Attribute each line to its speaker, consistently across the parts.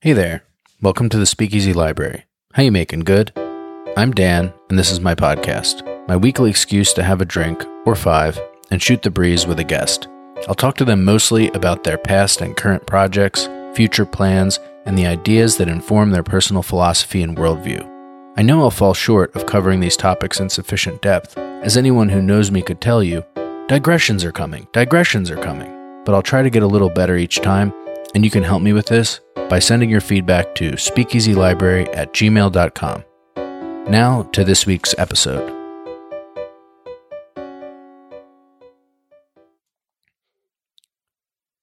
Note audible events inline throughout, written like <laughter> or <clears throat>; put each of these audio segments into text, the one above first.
Speaker 1: Hey there. Welcome to the Speakeasy Library. How you making? Good? I'm Dan, and this is my podcast. My weekly excuse to have a drink, or five, and shoot the breeze with a guest. I'll talk to them mostly about their past and current projects, future plans, and the ideas that inform their personal philosophy and worldview. I know I'll fall short of covering these topics in sufficient depth. As anyone who knows me could tell you, digressions are coming, digressions are coming. But I'll try to get a little better each time, and you can help me with this by sending your feedback to speakeasylibrary at gmail.com. Now to this week's episode.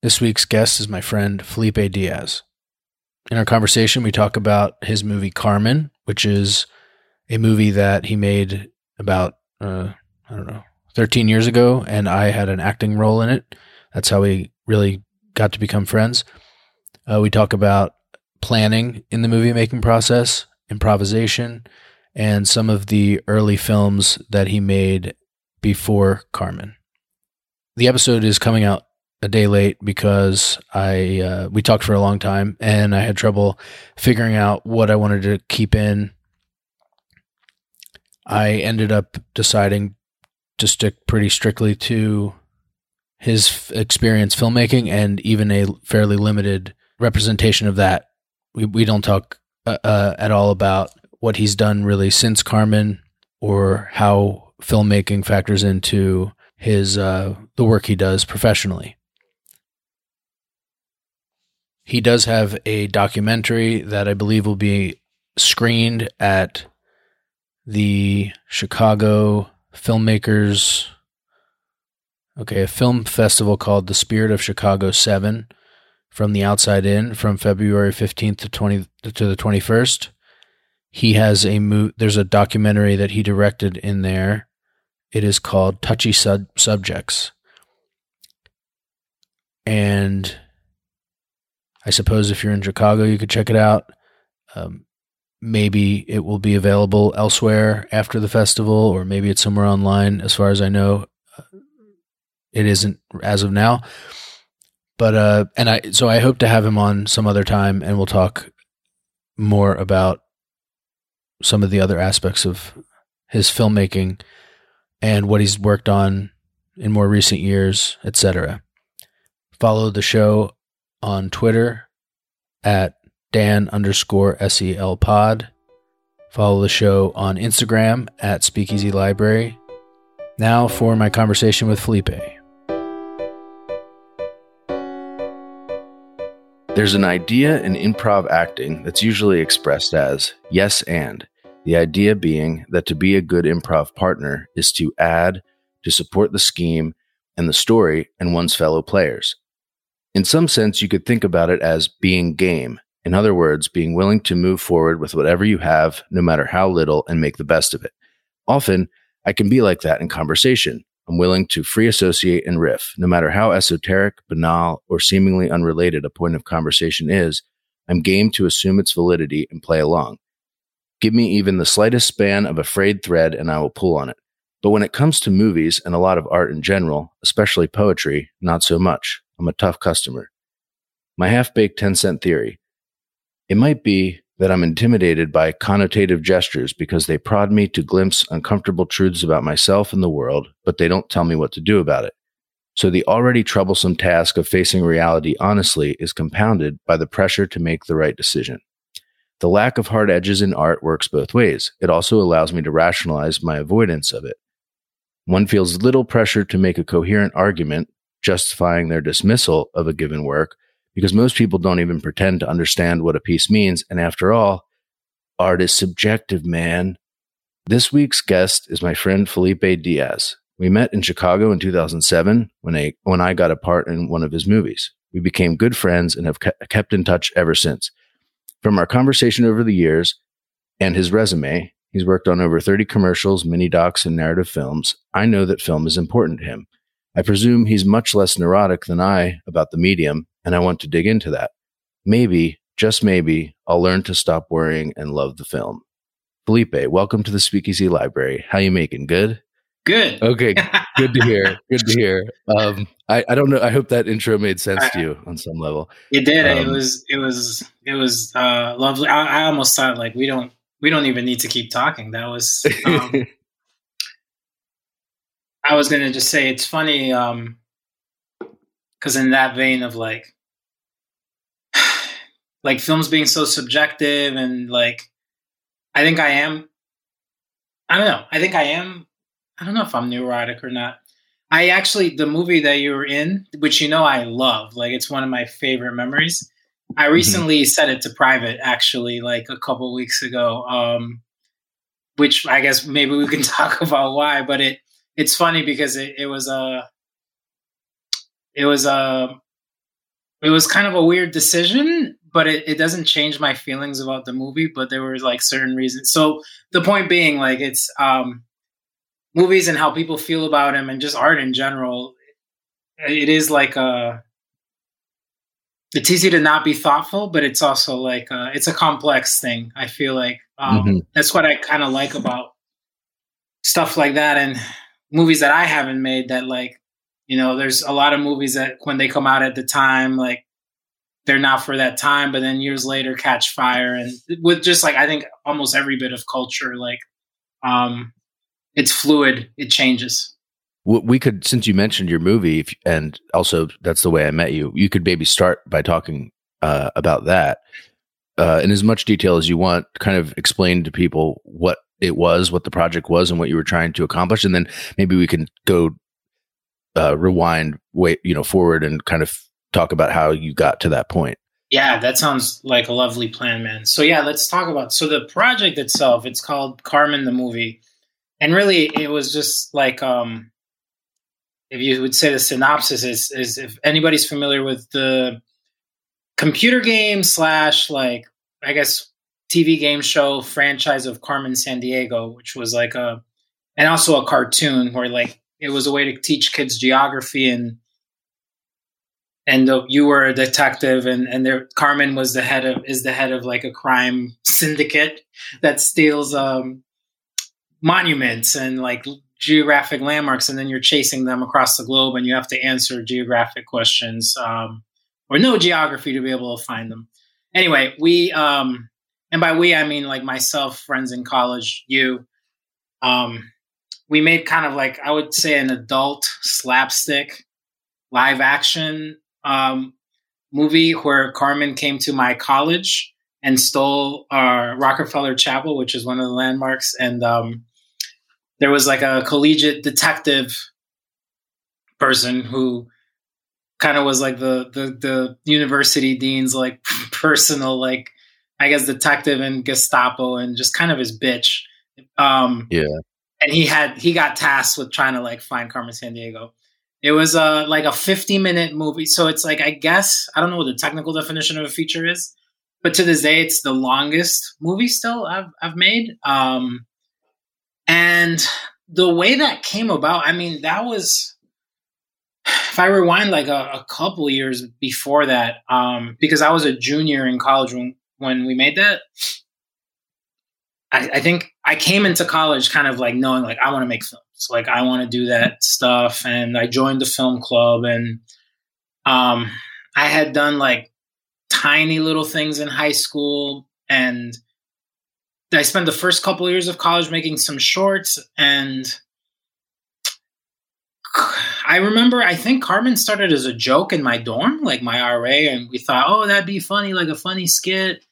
Speaker 1: This week's guest is my friend Felipe Diaz. In our conversation, we talk about his movie Carmen, which is a movie that he made about, uh, I don't know, 13 years ago, and I had an acting role in it. That's how we really got to become friends. Uh, we talk about planning in the movie making process, improvisation, and some of the early films that he made before Carmen. The episode is coming out a day late because I uh, we talked for a long time and I had trouble figuring out what I wanted to keep in. I ended up deciding to stick pretty strictly to his experience filmmaking and even a fairly limited representation of that. We we don't talk uh, uh, at all about what he's done really since Carmen or how filmmaking factors into his uh, the work he does professionally. He does have a documentary that I believe will be screened at the Chicago Filmmakers okay, a film festival called The Spirit of Chicago 7 from the outside in from February 15th to 20 to the 21st. He has a mo- there's a documentary that he directed in there. It is called Touchy Sub- Subjects. And I suppose if you're in Chicago, you could check it out. Um, maybe it will be available elsewhere after the festival, or maybe it's somewhere online. As far as I know, it isn't as of now. But uh and i so i hope to have him on some other time and we'll talk more about some of the other aspects of his filmmaking and what he's worked on in more recent years etc follow the show on twitter at dan underscore sel pod. Follow the show on instagram at speakeasy library. Now for my conversation with felipe
Speaker 2: There's an idea in improv acting that's usually expressed as yes and, the idea being that to be a good improv partner is to add, to support the scheme and the story and one's fellow players. In some sense, you could think about it as being game. In other words, being willing to move forward with whatever you have, no matter how little, and make the best of it. Often, I can be like that in conversation. I'm willing to free associate and riff, no matter how esoteric, banal, or seemingly unrelated a point of conversation is. I'm game to assume its validity and play along. Give me even the slightest span of a frayed thread and I will pull on it. But when it comes to movies and a lot of art in general, especially poetry, not so much. I'm a tough customer. My half baked 10 cent theory. It might be that I'm intimidated by connotative gestures because they prod me to glimpse uncomfortable truths about myself and the world, but they don't tell me what to do about it. So the already troublesome task of facing reality honestly is compounded by the pressure to make the right decision. The lack of hard edges in art works both ways. It also allows me to rationalize my avoidance of it. One feels little pressure to make a coherent argument justifying their dismissal of a given work because most people don't even pretend to understand what a piece means. And after all, art is subjective, man. This week's guest is my friend Felipe Diaz. We met in Chicago in 2007 when, I when I got a part in one of his movies. We became good friends and have kept in touch ever since. From our conversation over the years and his resume, he's worked on over 30 commercials, mini docs, and narrative films. I know that film is important to him. I presume he's much less neurotic than I about the medium and I want to dig into that. Maybe, just maybe, I'll learn to stop worrying and love the film. Felipe, welcome to the Speakeasy Library. How you making? Good?
Speaker 3: Good.
Speaker 1: Okay. Good to hear. Good to hear. Um, I, I don't know. I hope that intro made sense I, to you on some level.
Speaker 3: It did. Um, it was. It was. It was uh, lovely. I, I, almost thought like we don't. We don't even need to keep talking. That was. Um, <laughs> I was gonna just say it's funny. Um, because in that vein of like like films being so subjective and like I think I am I don't know. I think I am I don't know if I'm neurotic or not. I actually the movie that you were in, which you know I love, like it's one of my favorite memories. I mm-hmm. recently mm-hmm. set it to private actually like a couple weeks ago. Um which I guess maybe we can <laughs> talk about why, but it it's funny because it, it was a it was a it was kind of a weird decision but it, it doesn't change my feelings about the movie but there were like certain reasons so the point being like it's um movies and how people feel about them and just art in general it is like a it's easy to not be thoughtful but it's also like a, it's a complex thing i feel like um, mm-hmm. that's what i kind of like about stuff like that and movies that i haven't made that like you know, there's a lot of movies that when they come out at the time, like they're not for that time, but then years later catch fire. And with just like I think almost every bit of culture, like um, it's fluid, it changes.
Speaker 1: We could, since you mentioned your movie, if, and also that's the way I met you. You could maybe start by talking uh, about that uh, in as much detail as you want. Kind of explain to people what it was, what the project was, and what you were trying to accomplish, and then maybe we can go uh, rewind way you know forward and kind of talk about how you got to that point.
Speaker 3: Yeah, that sounds like a lovely plan, man. So yeah, let's talk about so the project itself. It's called Carmen the movie, and really it was just like um, if you would say the synopsis is is if anybody's familiar with the computer game slash like I guess TV game show franchise of Carmen Sandiego, which was like a and also a cartoon where like it was a way to teach kids geography and and you were a detective and and there Carmen was the head of is the head of like a crime syndicate that steals um, monuments and like geographic landmarks and then you're chasing them across the globe and you have to answer geographic questions um, or no geography to be able to find them. Anyway we um and by we i mean like myself friends in college you um we made kind of like I would say an adult slapstick live action um, movie where Carmen came to my college and stole our Rockefeller Chapel, which is one of the landmarks, and um, there was like a collegiate detective person who kind of was like the, the the university dean's like <laughs> personal like I guess detective and Gestapo and just kind of his bitch. Um,
Speaker 1: yeah
Speaker 3: and he had he got tasked with trying to like find Carmen Sandiego. It was a like a 50 minute movie, so it's like I guess I don't know what the technical definition of a feature is, but to this day it's the longest movie still I've I've made. Um, and the way that came about, I mean, that was if I rewind like a, a couple years before that, um, because I was a junior in college when when we made that. I, I think I came into college kind of like knowing like I want to make films, like I want to do that stuff, and I joined the film club, and um, I had done like tiny little things in high school, and I spent the first couple of years of college making some shorts, and I remember I think Carmen started as a joke in my dorm, like my RA, and we thought, oh, that'd be funny, like a funny skit,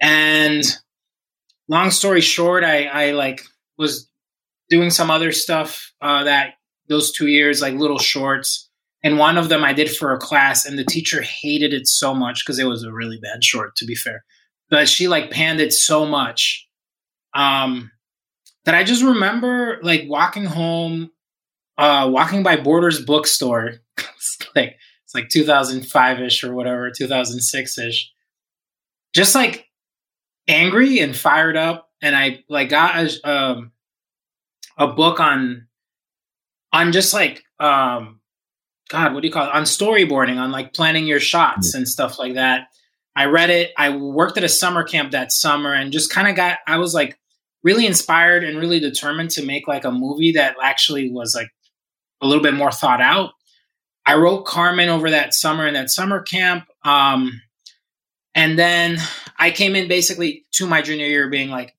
Speaker 3: and long story short, I, I like was doing some other stuff uh, that those two years, like little shorts. And one of them I did for a class, and the teacher hated it so much because it was a really bad short, to be fair. But she like panned it so much um, that I just remember like walking home, uh, walking by Borders bookstore, <laughs> it's like it's like 2005 ish or whatever, 2006 ish, just like angry and fired up, and I like got a, um, a book on on just like um, God, what do you call it? On storyboarding, on like planning your shots mm. and stuff like that. I read it. I worked at a summer camp that summer and just kind of got. I was like really inspired and really determined to make like a movie that actually was like a little bit more thought out. I wrote Carmen over that summer in that summer camp. Um, and then I came in basically to my junior year being like,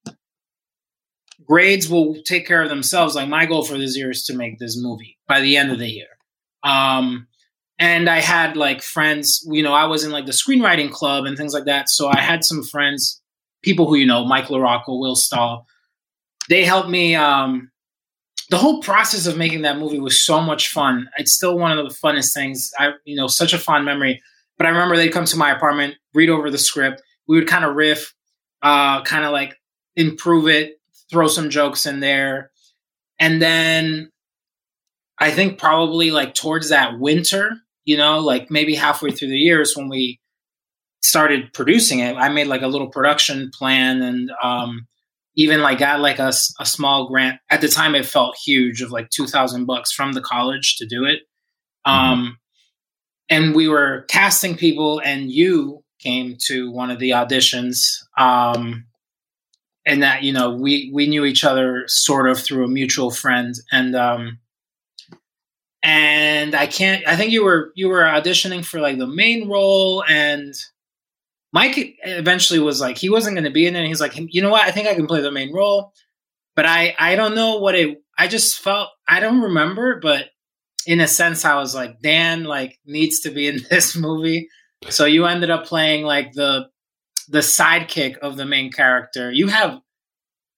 Speaker 3: grades will take care of themselves. Like my goal for this year is to make this movie by the end of the year. Um, and I had like friends, you know, I was in like the screenwriting club and things like that. So I had some friends, people who, you know, Mike LaRocco, Will Stahl, they helped me. Um, the whole process of making that movie was so much fun. It's still one of the funnest things. I, you know, such a fond memory. But I remember they'd come to my apartment, read over the script. We would kind of riff, uh, kind of like improve it, throw some jokes in there. And then I think probably like towards that winter, you know, like maybe halfway through the years when we started producing it, I made like a little production plan and um, even like got like a, a small grant. At the time, it felt huge of like 2000 bucks from the college to do it. Mm-hmm. Um, and we were casting people and you came to one of the auditions. Um, and that, you know, we, we knew each other sort of through a mutual friend. And, um, and I can't. I think you were you were auditioning for like the main role, and Mike eventually was like he wasn't going to be in it. He's like, you know what? I think I can play the main role, but I I don't know what it. I just felt I don't remember, but in a sense, I was like Dan like needs to be in <laughs> this movie. So you ended up playing like the the sidekick of the main character. You have,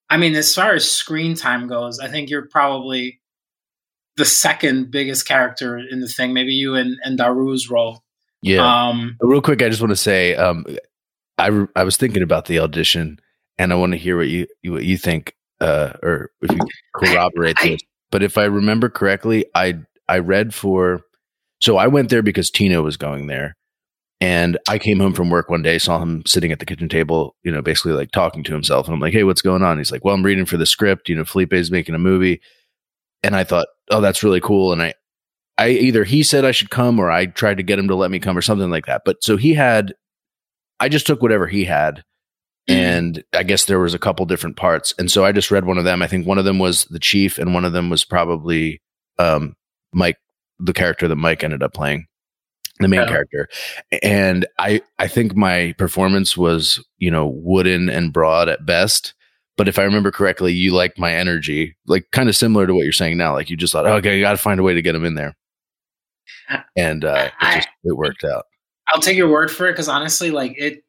Speaker 3: I mean, as far as screen time goes, I think you're probably the second biggest character in the thing. Maybe you and, and Daru's role.
Speaker 1: Yeah. Um, Real quick, I just want to say, um, I I was thinking about the audition, and I want to hear what you what you think, uh, or if you corroborate I, this. But if I remember correctly, I I read for, so I went there because Tino was going there, and I came home from work one day, saw him sitting at the kitchen table, you know, basically like talking to himself, and I'm like, hey, what's going on? He's like, well, I'm reading for the script. You know, Felipe's making a movie and I thought, oh, that's really cool. And I, I either he said I should come or I tried to get him to let me come or something like that. But so he had, I just took whatever he had. And I guess there was a couple different parts. And so I just read one of them. I think one of them was the chief and one of them was probably um, Mike, the character that Mike ended up playing, the main yeah. character. And I, I think my performance was, you know, wooden and broad at best. But if I remember correctly, you liked my energy, like kind of similar to what you're saying now. Like you just thought, oh, okay, you got to find a way to get him in there, and uh, it, just, it worked out.
Speaker 3: I'll take your word for it because honestly, like it,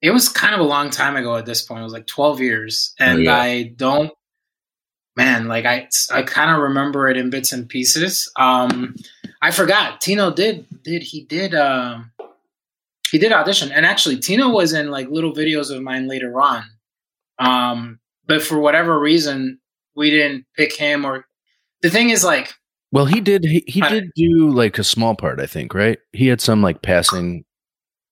Speaker 3: it was kind of a long time ago at this point. It was like 12 years, oh, and oh, yeah. I don't, man, like I, I kind of remember it in bits and pieces. Um, I forgot Tino did did he did um he did audition, and actually Tino was in like little videos of mine later on. Um, but for whatever reason, we didn't pick him. Or the thing is, like,
Speaker 1: well, he did. He, he I, did do like a small part, I think. Right? He had some like passing,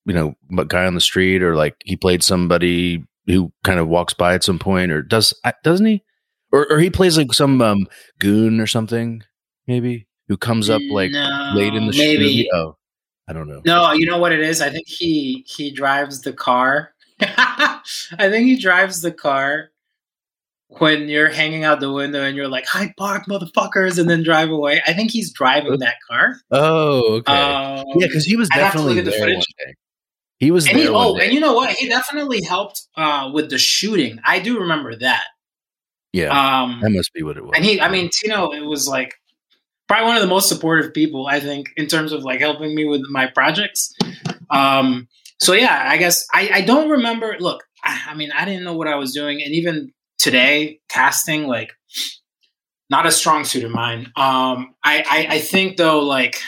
Speaker 1: you know, guy on the street, or like he played somebody who kind of walks by at some point, or does doesn't he? Or or he plays like some um, goon or something, maybe who comes up like no, late in the maybe. Oh, I don't know.
Speaker 3: No, you know what it is. I think he he drives the car <laughs> I think he drives the car when you're hanging out the window and you're like, "Hi, park, motherfuckers," and then drive away. I think he's driving that car.
Speaker 1: Oh, okay. Um, yeah, because he was definitely there the one day. He was
Speaker 3: and
Speaker 1: there.
Speaker 3: He, oh, day. and you know what? He definitely helped uh, with the shooting. I do remember that.
Speaker 1: Yeah, um, that must be what it was.
Speaker 3: And he, I mean, Tino, it was like probably one of the most supportive people I think in terms of like helping me with my projects. Um, so yeah, I guess I, I don't remember. Look, I, I, mean, I didn't know what I was doing, and even today, casting like not a strong suit of mine. Um, I, I I think though, like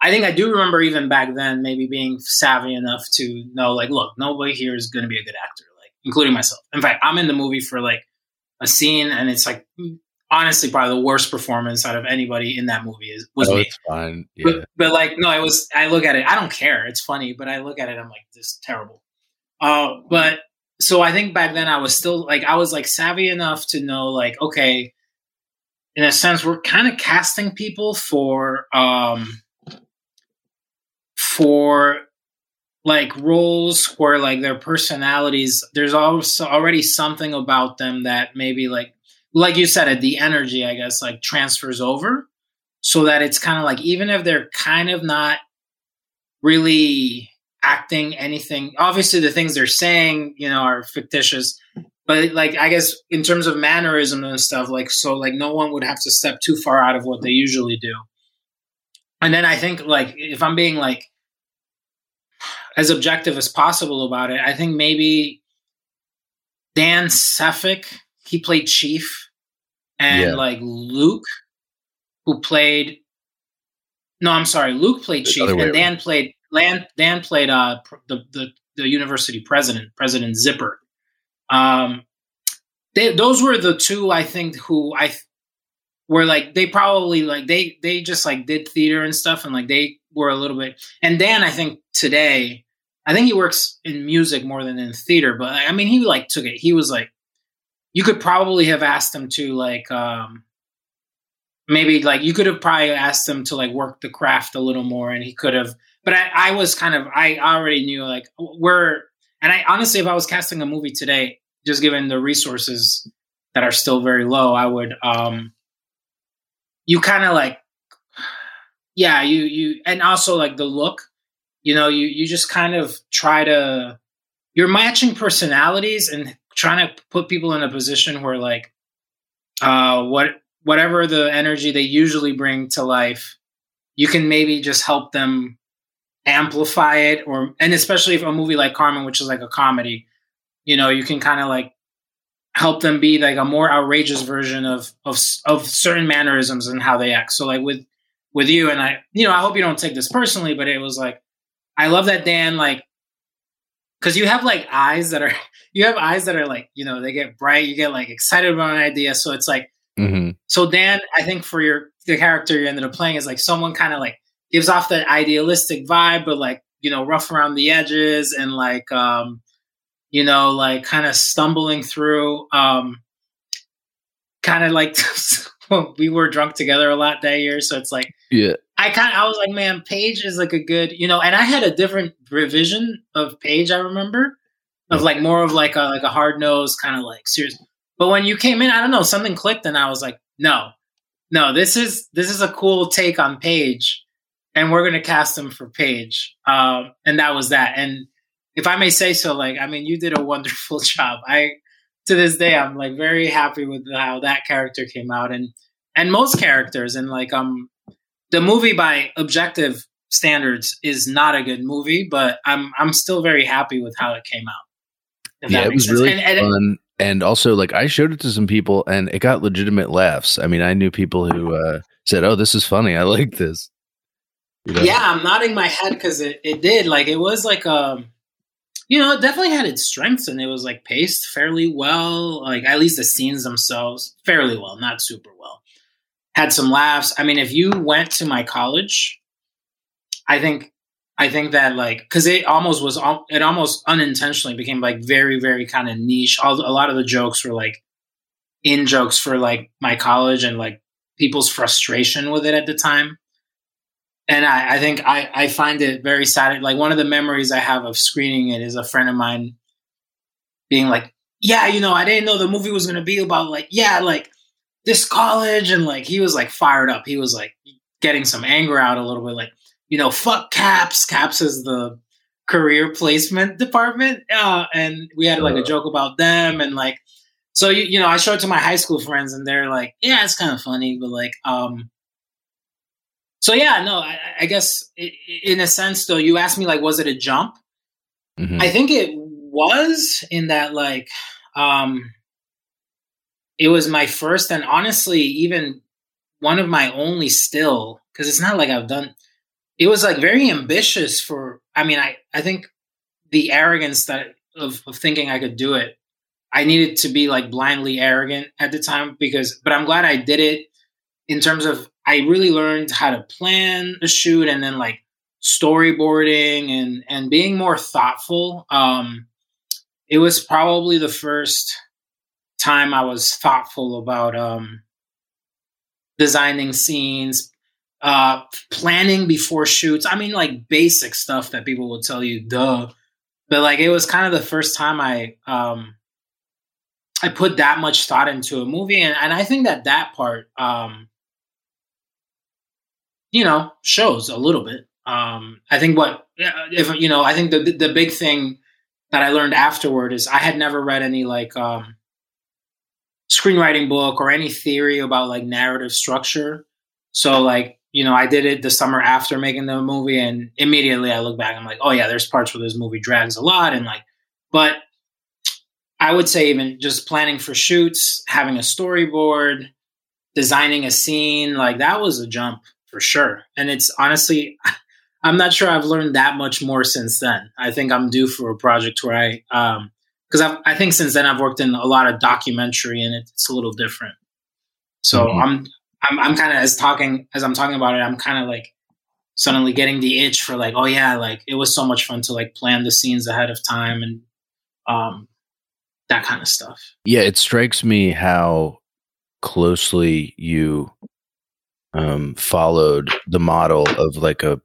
Speaker 3: I think I do remember even back then, maybe being savvy enough to know, like, look, nobody here is going to be a good actor, like, including myself. In fact, I'm in the movie for like a scene, and it's like honestly probably the worst performance out of anybody in that movie is was oh, me.
Speaker 1: Fine. Yeah.
Speaker 3: But, but, like no, it was I look at it, I don't care. It's funny, but I look at it, I'm like, this is terrible. Uh, but so I think back then I was still like I was like savvy enough to know like, okay, in a sense, we're kind of casting people for um for like roles where like their personalities there's also already something about them that maybe like like you said it the energy i guess like transfers over so that it's kind of like even if they're kind of not really acting anything obviously the things they're saying you know are fictitious but like i guess in terms of mannerism and stuff like so like no one would have to step too far out of what they usually do. And then i think like if i'm being like as objective as possible about it i think maybe dan Sefik he played chief and yeah. like luke who played no i'm sorry luke played the chief and dan played Dan, Dan played uh, the, the the university president, President Zipper. Um, they, those were the two I think who I were like they probably like they they just like did theater and stuff and like they were a little bit and Dan I think today I think he works in music more than in theater but I mean he like took it he was like you could probably have asked him to like um maybe like you could have probably asked him to like work the craft a little more and he could have but I, I was kind of I already knew like we're and I honestly if I was casting a movie today, just given the resources that are still very low, I would um you kind of like yeah, you you and also like the look, you know, you you just kind of try to you're matching personalities and trying to put people in a position where like uh what whatever the energy they usually bring to life, you can maybe just help them amplify it or and especially if a movie like Carmen, which is like a comedy, you know, you can kind of like help them be like a more outrageous version of of of certain mannerisms and how they act. So like with with you and I, you know, I hope you don't take this personally, but it was like I love that Dan like because you have like eyes that are <laughs> you have eyes that are like you know they get bright, you get like excited about an idea. So it's like mm-hmm. so Dan, I think for your the character you ended up playing is like someone kind of like gives off that idealistic vibe, but like, you know, rough around the edges and like, um, you know, like kind of stumbling through, um, kind of like <laughs> <laughs> we were drunk together a lot that year. So it's like,
Speaker 1: yeah,
Speaker 3: I kind of, I was like, man, Paige is like a good, you know, and I had a different revision of Paige. I remember of like more of like a, like a hard nosed kind of like serious. But when you came in, I don't know, something clicked and I was like, no, no, this is, this is a cool take on Paige and we're going to cast him for Paige. Um, and that was that. And if I may say so, like, I mean, you did a wonderful <laughs> job. I, to this day, I'm like very happy with how that character came out and, and most characters. And like, um, the movie by objective standards is not a good movie, but I'm, I'm still very happy with how it came out.
Speaker 1: Yeah, it was sense. really and, and fun. It, and also, like, I showed it to some people and it got legitimate laughs. I mean, I knew people who, uh, said, "Oh, this is funny. I like this."
Speaker 3: You know? Yeah, I'm nodding my head because it, it did. Like it was like um you know, it definitely had its strengths and it was like paced fairly well. Like at least the scenes themselves, fairly well, not super well. Had some laughs. I mean, if you went to my college, I think I think that like because it almost was it almost unintentionally became like very very kind of niche. All a lot of the jokes were like in jokes for like my college and like people's frustration with it at the time and I, I think I, I find it very sad. Like one of the memories I have of screening it is a friend of mine being like, "Yeah, you know, I didn't know the movie was going to be about like, yeah, like this college," and like he was like fired up. He was like getting some anger out a little bit, like, you know, fuck Caps. Caps is the career placement department, uh, and we had like a joke about them, and like, so you, you know, I showed it to my high school friends, and they're like, "Yeah, it's kind of funny," but like, um so yeah, no, I, I guess in a sense, though, you asked me like, was it a jump? Mm-hmm. I think it was in that like, um, it was my first and honestly, even one of my only still because it's not like I've done. It was like very ambitious for. I mean, I I think the arrogance that of, of thinking I could do it. I needed to be like blindly arrogant at the time because, but I'm glad I did it in terms of I really learned how to plan a shoot and then like storyboarding and and being more thoughtful. Um, it was probably the first time I was thoughtful about um, designing scenes, uh, planning before shoots. I mean, like basic stuff that people will tell you, duh. But like, it was kind of the first time I um, I put that much thought into a movie, and, and I think that that part, um, you know, shows a little bit. Um, I think what if you know, I think the the big thing that I learned afterward is I had never read any like um, screenwriting book or any theory about like narrative structure. So like you know, I did it the summer after making the movie, and immediately I look back, I'm like, oh yeah, there's parts where this movie drags a lot, and like, but I would say even just planning for shoots, having a storyboard, designing a scene, like that was a jump for sure. And it's honestly, I'm not sure I've learned that much more since then. I think I'm due for a project where I, um, because I think since then I've worked in a lot of documentary and it's a little different. So mm-hmm. I'm I'm I'm kind of as talking as I'm talking about it, I'm kind of like suddenly getting the itch for like, oh yeah, like it was so much fun to like plan the scenes ahead of time and um that kind of stuff.
Speaker 1: Yeah, it strikes me how closely you um followed the model of like a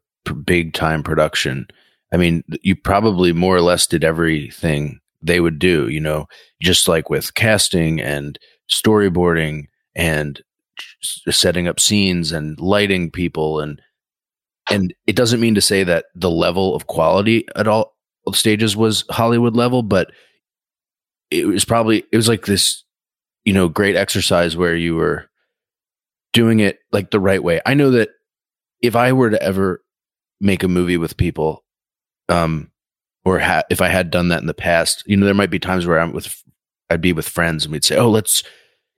Speaker 1: big time production. I mean, you probably more or less did everything they would do, you know, just like with casting and storyboarding and setting up scenes and lighting people and and it doesn't mean to say that the level of quality at all stages was Hollywood level, but it was probably it was like this, you know, great exercise where you were doing it like the right way. I know that if I were to ever make a movie with people, um, or ha- if I had done that in the past, you know, there might be times where I'm with, I'd be with friends and we'd say, "Oh, let's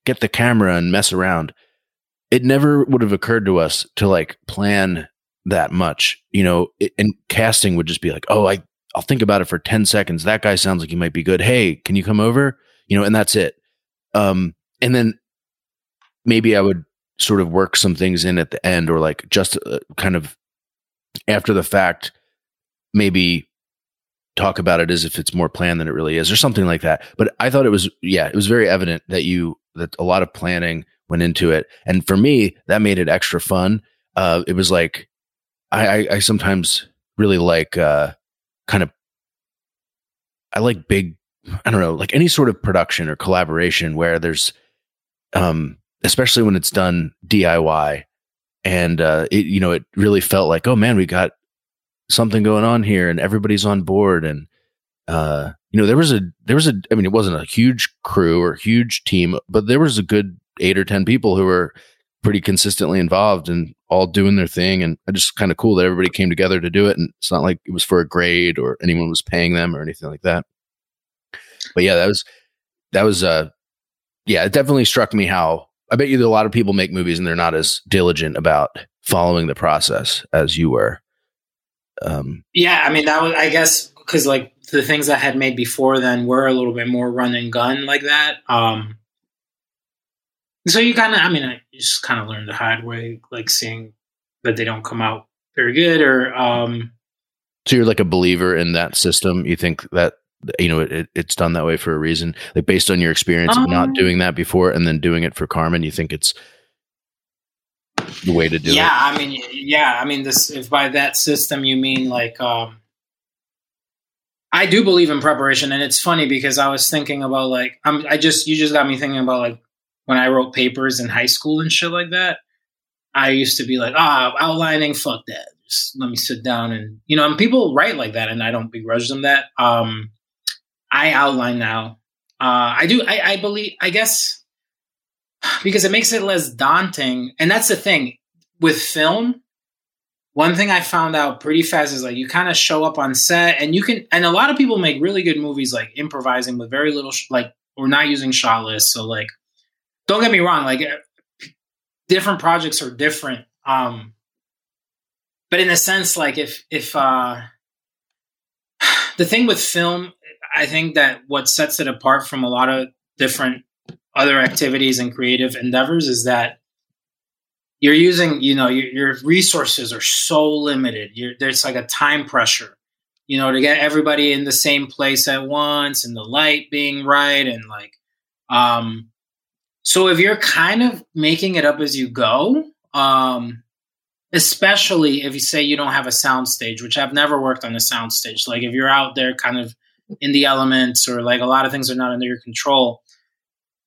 Speaker 1: get the camera and mess around." it never would have occurred to us to like plan that much, you know, it, and casting would just be like, oh, I, I'll think about it for 10 seconds. That guy sounds like he might be good. Hey, can you come over? You know, and that's it. Um, and then maybe I would sort of work some things in at the end or like just uh, kind of after the fact, maybe talk about it as if it's more planned than it really is or something like that. But I thought it was, yeah, it was very evident that you, that a lot of planning went into it. And for me, that made it extra fun. Uh, it was like, I, I, I sometimes really like, uh, kind of, I like big, I don't know, like any sort of production or collaboration where there's, um, especially when it's done DIY and, uh, it, you know, it really felt like, oh man, we got something going on here and everybody's on board. And, uh, you know, there was a, there was a, I mean, it wasn't a huge crew or huge team, but there was a good eight or 10 people who were pretty consistently involved and all doing their thing. And just kind of cool that everybody came together to do it. And it's not like it was for a grade or anyone was paying them or anything like that. But yeah, that was, that was, uh, yeah, it definitely struck me how I bet you that a lot of people make movies and they're not as diligent about following the process as you were.
Speaker 3: Um, yeah, I mean, that was, I guess, because like the things I had made before then were a little bit more run and gun like that. Um, so you kind of, I mean, I just kind of learned the hard way, like seeing that they don't come out very good or. um
Speaker 1: So you're like a believer in that system. You think that you know it, it's done that way for a reason, like based on your experience um, of not um, doing that before and then doing it for Carmen. You think it's the way to do
Speaker 3: yeah,
Speaker 1: it.
Speaker 3: Yeah, I mean, yeah, I mean, this if by that system you mean like. um I do believe in preparation, and it's funny because I was thinking about like I'm. I just you just got me thinking about like when I wrote papers in high school and shit like that, I used to be like, ah, oh, outlining, fuck that. Just let me sit down and you know, and people write like that, and I don't begrudge them that. Um, I outline now. Uh, I do. I, I believe. I guess because it makes it less daunting, and that's the thing with film. One thing I found out pretty fast is like you kind of show up on set, and you can. And a lot of people make really good movies like improvising with very little, sh- like or not using shot lists. So like don't get me wrong, like different projects are different. Um, but in a sense, like if if uh, <sighs> the thing with film, I think that what sets it apart from a lot of different other activities and creative endeavors is that you're using, you know, your, your resources are so limited. You're, there's like a time pressure, you know, to get everybody in the same place at once and the light being right and like, um, so if you're kind of making it up as you go, um, especially if you say you don't have a sound stage, which I've never worked on a sound stage. Like if you're out there kind of in the elements or like a lot of things are not under your control.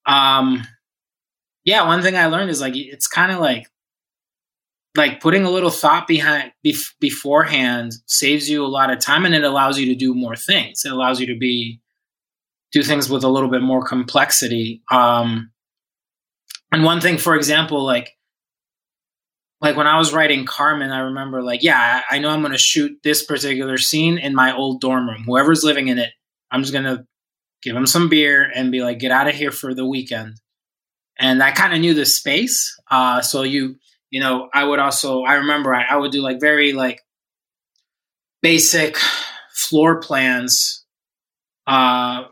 Speaker 3: Um yeah, one thing I learned is like it's kind of like like putting a little thought behind bef- beforehand saves you a lot of time and it allows you to do more things. It allows you to be do things with a little bit more complexity. Um and one thing for example like like when I was writing Carmen, I remember like, yeah, I, know I'm going to shoot this particular scene in my old dorm room. Whoever's living in it, I'm just going to give them some beer and be like, get out of here for the weekend. And I kind of knew the space. Uh, so you, you know, I would also, I remember I, I would do like very like basic floor plans, uh,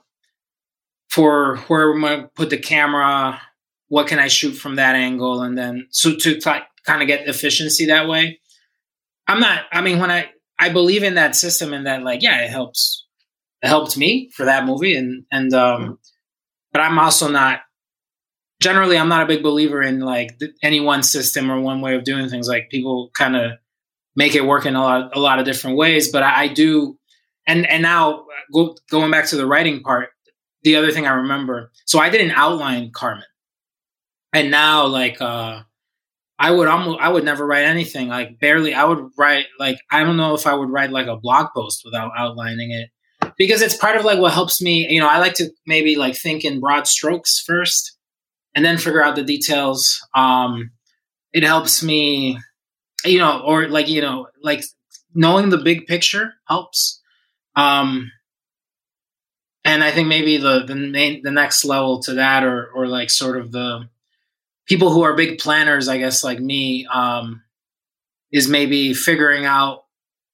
Speaker 3: for where I'm going to put the camera, what can I shoot from that angle? And then, so to kind of get efficiency that way. I'm not, I mean, when I, I believe in that system and that like, yeah, it helps, it helped me for that movie. And, and, um, but I'm also not, generally, I'm not a big believer in like any one system or one way of doing things. Like people kind of make it work in a lot, a lot of different ways. But I, I do, and, and now go, going back to the writing part, the other thing I remember, so I did an outline Carmen. And now like, uh, I would almost I would never write anything like barely I would write like I don't know if I would write like a blog post without outlining it. Because it's part of like what helps me you know I like to maybe like think in broad strokes first and then figure out the details. Um it helps me you know or like you know like knowing the big picture helps. Um and I think maybe the the main the next level to that or or like sort of the people who are big planners, I guess, like me, um, is maybe figuring out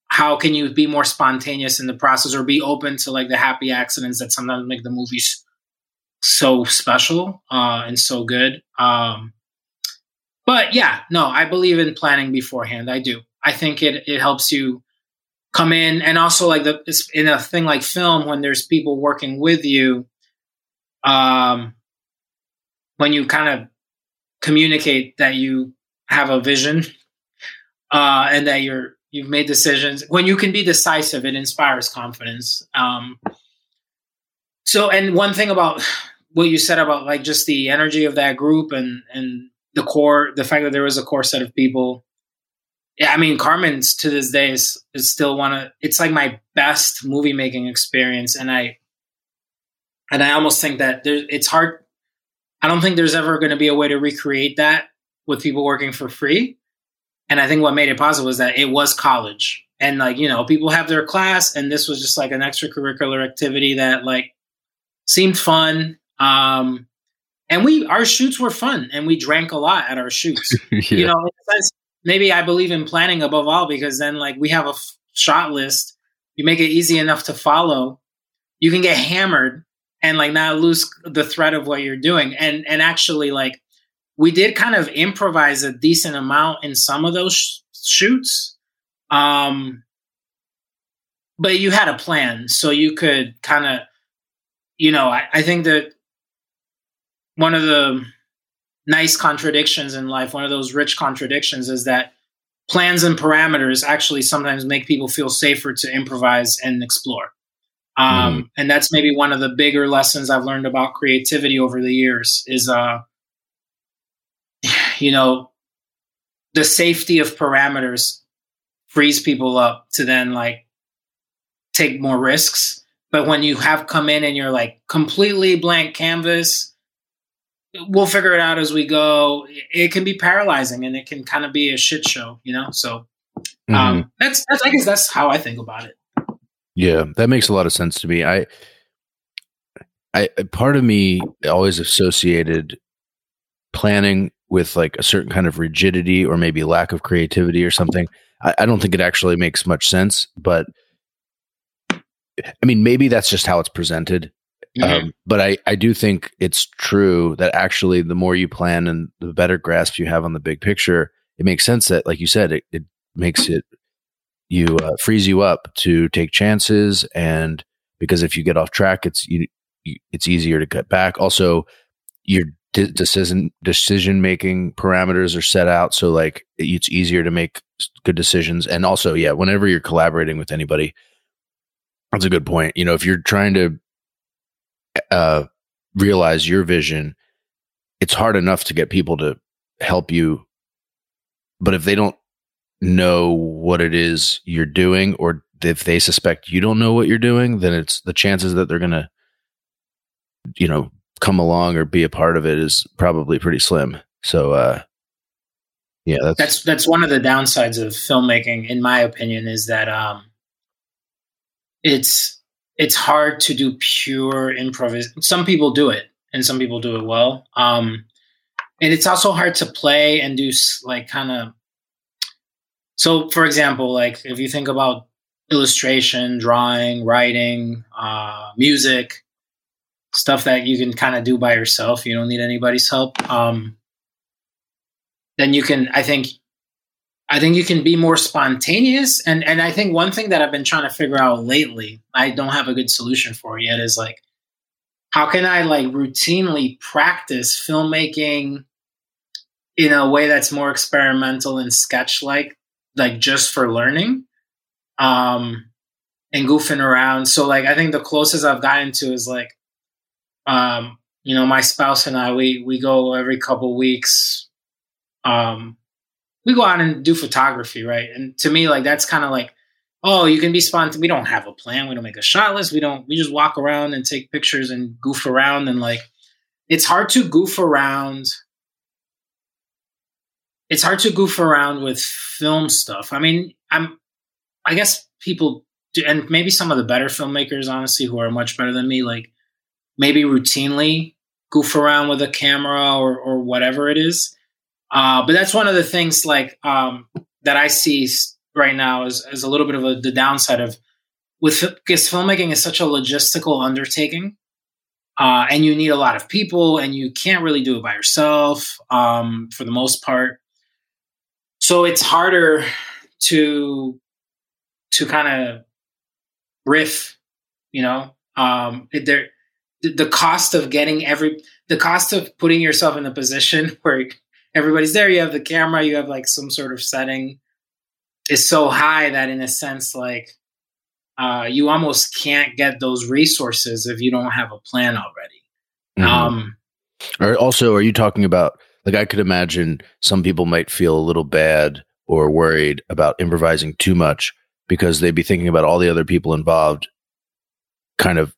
Speaker 3: how can you be more spontaneous in the process or be open to like the happy accidents that sometimes make the movies so special uh, and so good. Um, but yeah, no, I believe in planning beforehand. I do. I think it it helps you come in, and also like the in a thing like film when there's people working with you. Um, when you kind of communicate that you have a vision uh, and that you're you've made decisions when you can be decisive it inspires confidence. Um, so and one thing about what you said about like just the energy of that group and and the core the fact that there was a core set of people. Yeah i mean carmen's to this day is, is still one of it's like my best movie making experience and i and i almost think that there, it's hard I don't think there's ever going to be a way to recreate that with people working for free. And I think what made it possible was that it was college. And like, you know, people have their class and this was just like an extracurricular activity that like seemed fun. Um and we our shoots were fun and we drank a lot at our shoots. <laughs> yeah. You know, sense, maybe I believe in planning above all because then like we have a f- shot list. You make it easy enough to follow. You can get hammered and like not lose the thread of what you're doing. And and actually like we did kind of improvise a decent amount in some of those sh- shoots. Um but you had a plan so you could kind of you know I, I think that one of the nice contradictions in life one of those rich contradictions is that plans and parameters actually sometimes make people feel safer to improvise and explore um, mm. And that's maybe one of the bigger lessons I've learned about creativity over the years is, uh, <sighs> you know, the safety of parameters frees people up to then like take more risks. But when you have come in and you're like completely blank canvas, we'll figure it out as we go. It can be paralyzing and it can kind of be a shit show, you know? So um, mm. that's, that's, I guess that's how I think about it.
Speaker 1: Yeah, that makes a lot of sense to me. I, I part of me always associated planning with like a certain kind of rigidity or maybe lack of creativity or something. I, I don't think it actually makes much sense, but I mean, maybe that's just how it's presented. Mm-hmm. Um, but I, I do think it's true that actually the more you plan and the better grasp you have on the big picture, it makes sense that, like you said, it, it makes it you uh, frees you up to take chances and because if you get off track it's you, you it's easier to cut back also your de- decision decision making parameters are set out so like it's easier to make good decisions. And also, yeah, whenever you're collaborating with anybody, that's a good point. You know, if you're trying to uh, realize your vision, it's hard enough to get people to help you. But if they don't know what it is you're doing, or if they suspect you don't know what you're doing, then it's the chances that they're going to, you know, come along or be a part of it is probably pretty slim. So, uh, yeah, that's
Speaker 3: that's that's one of the downsides of filmmaking, in my opinion, is that um, it's it's hard to do pure improvisation. Some people do it, and some people do it well. Um, and it's also hard to play and do like kind of. So, for example, like if you think about illustration, drawing, writing, uh, music, stuff that you can kind of do by yourself, you don't need anybody's help. Um, then you can i think i think you can be more spontaneous and and i think one thing that i've been trying to figure out lately i don't have a good solution for yet is like how can i like routinely practice filmmaking in a way that's more experimental and sketch like like just for learning um and goofing around so like i think the closest i've gotten to is like um you know my spouse and i we we go every couple weeks um, we go out and do photography, right? And to me, like that's kind of like, oh, you can be spontaneous. We don't have a plan. We don't make a shot list. We don't. We just walk around and take pictures and goof around. And like, it's hard to goof around. It's hard to goof around with film stuff. I mean, I'm. I guess people do, and maybe some of the better filmmakers, honestly, who are much better than me, like maybe routinely goof around with a camera or or whatever it is uh, but that's one of the things like um, that I see right now is, a little bit of a, the downside of with because filmmaking is such a logistical undertaking, uh, and you need a lot of people, and you can't really do it by yourself um, for the most part. So it's harder to to kind of riff, you know. Um, there, the cost of getting every the cost of putting yourself in a position <laughs> where everybody's there. You have the camera. You have like some sort of setting is so high that in a sense, like uh, you almost can't get those resources if you don't have a plan already. Mm-hmm. Um,
Speaker 1: or also, are you talking about like I could imagine some people might feel a little bad or worried about improvising too much because they'd be thinking about all the other people involved kind of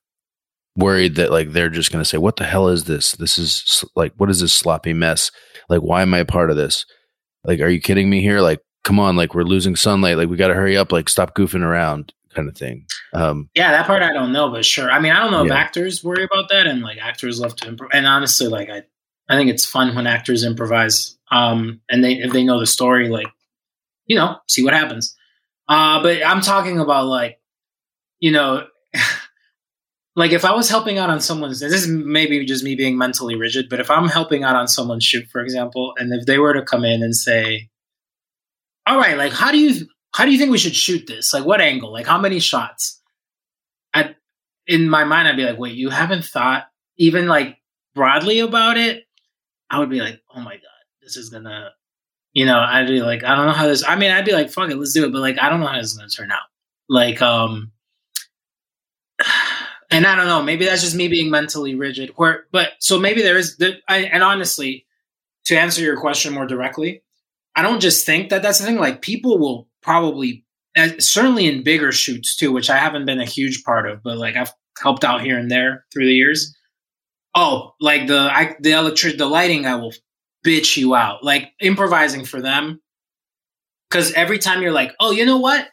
Speaker 1: worried that like they're just going to say what the hell is this? This is like what is this sloppy mess? Like why am i a part of this? Like are you kidding me here? Like come on like we're losing sunlight. Like we got to hurry up. Like stop goofing around kind of thing.
Speaker 3: Um yeah that part i don't know but sure. I mean i don't know yeah. if actors worry about that and like actors love to improv and honestly like i i think it's fun when actors improvise um and they if they know the story like you know see what happens uh but i'm talking about like you know <laughs> like if I was helping out on someone's this is maybe just me being mentally rigid, but if I'm helping out on someone's shoot, for example, and if they were to come in and say, All right, like how do you how do you think we should shoot this? Like what angle? Like how many shots? I in my mind I'd be like, wait, you haven't thought even like broadly about it? I would be like, oh my God, this is gonna you know, I'd be like, I don't know how this I mean, I'd be like, fuck it, let's do it, but like I don't know how this is gonna turn out. Like, um <sighs> and I don't know, maybe that's just me being mentally rigid. Where, but so maybe there is, the, I, and honestly, to answer your question more directly, I don't just think that that's the thing. Like people will probably, certainly in bigger shoots too, which I haven't been a huge part of, but like I've helped out here and there through the years. Oh, like the I, the electric, the lighting, I will bitch you out. Like improvising for them, because every time you're like, oh, you know what?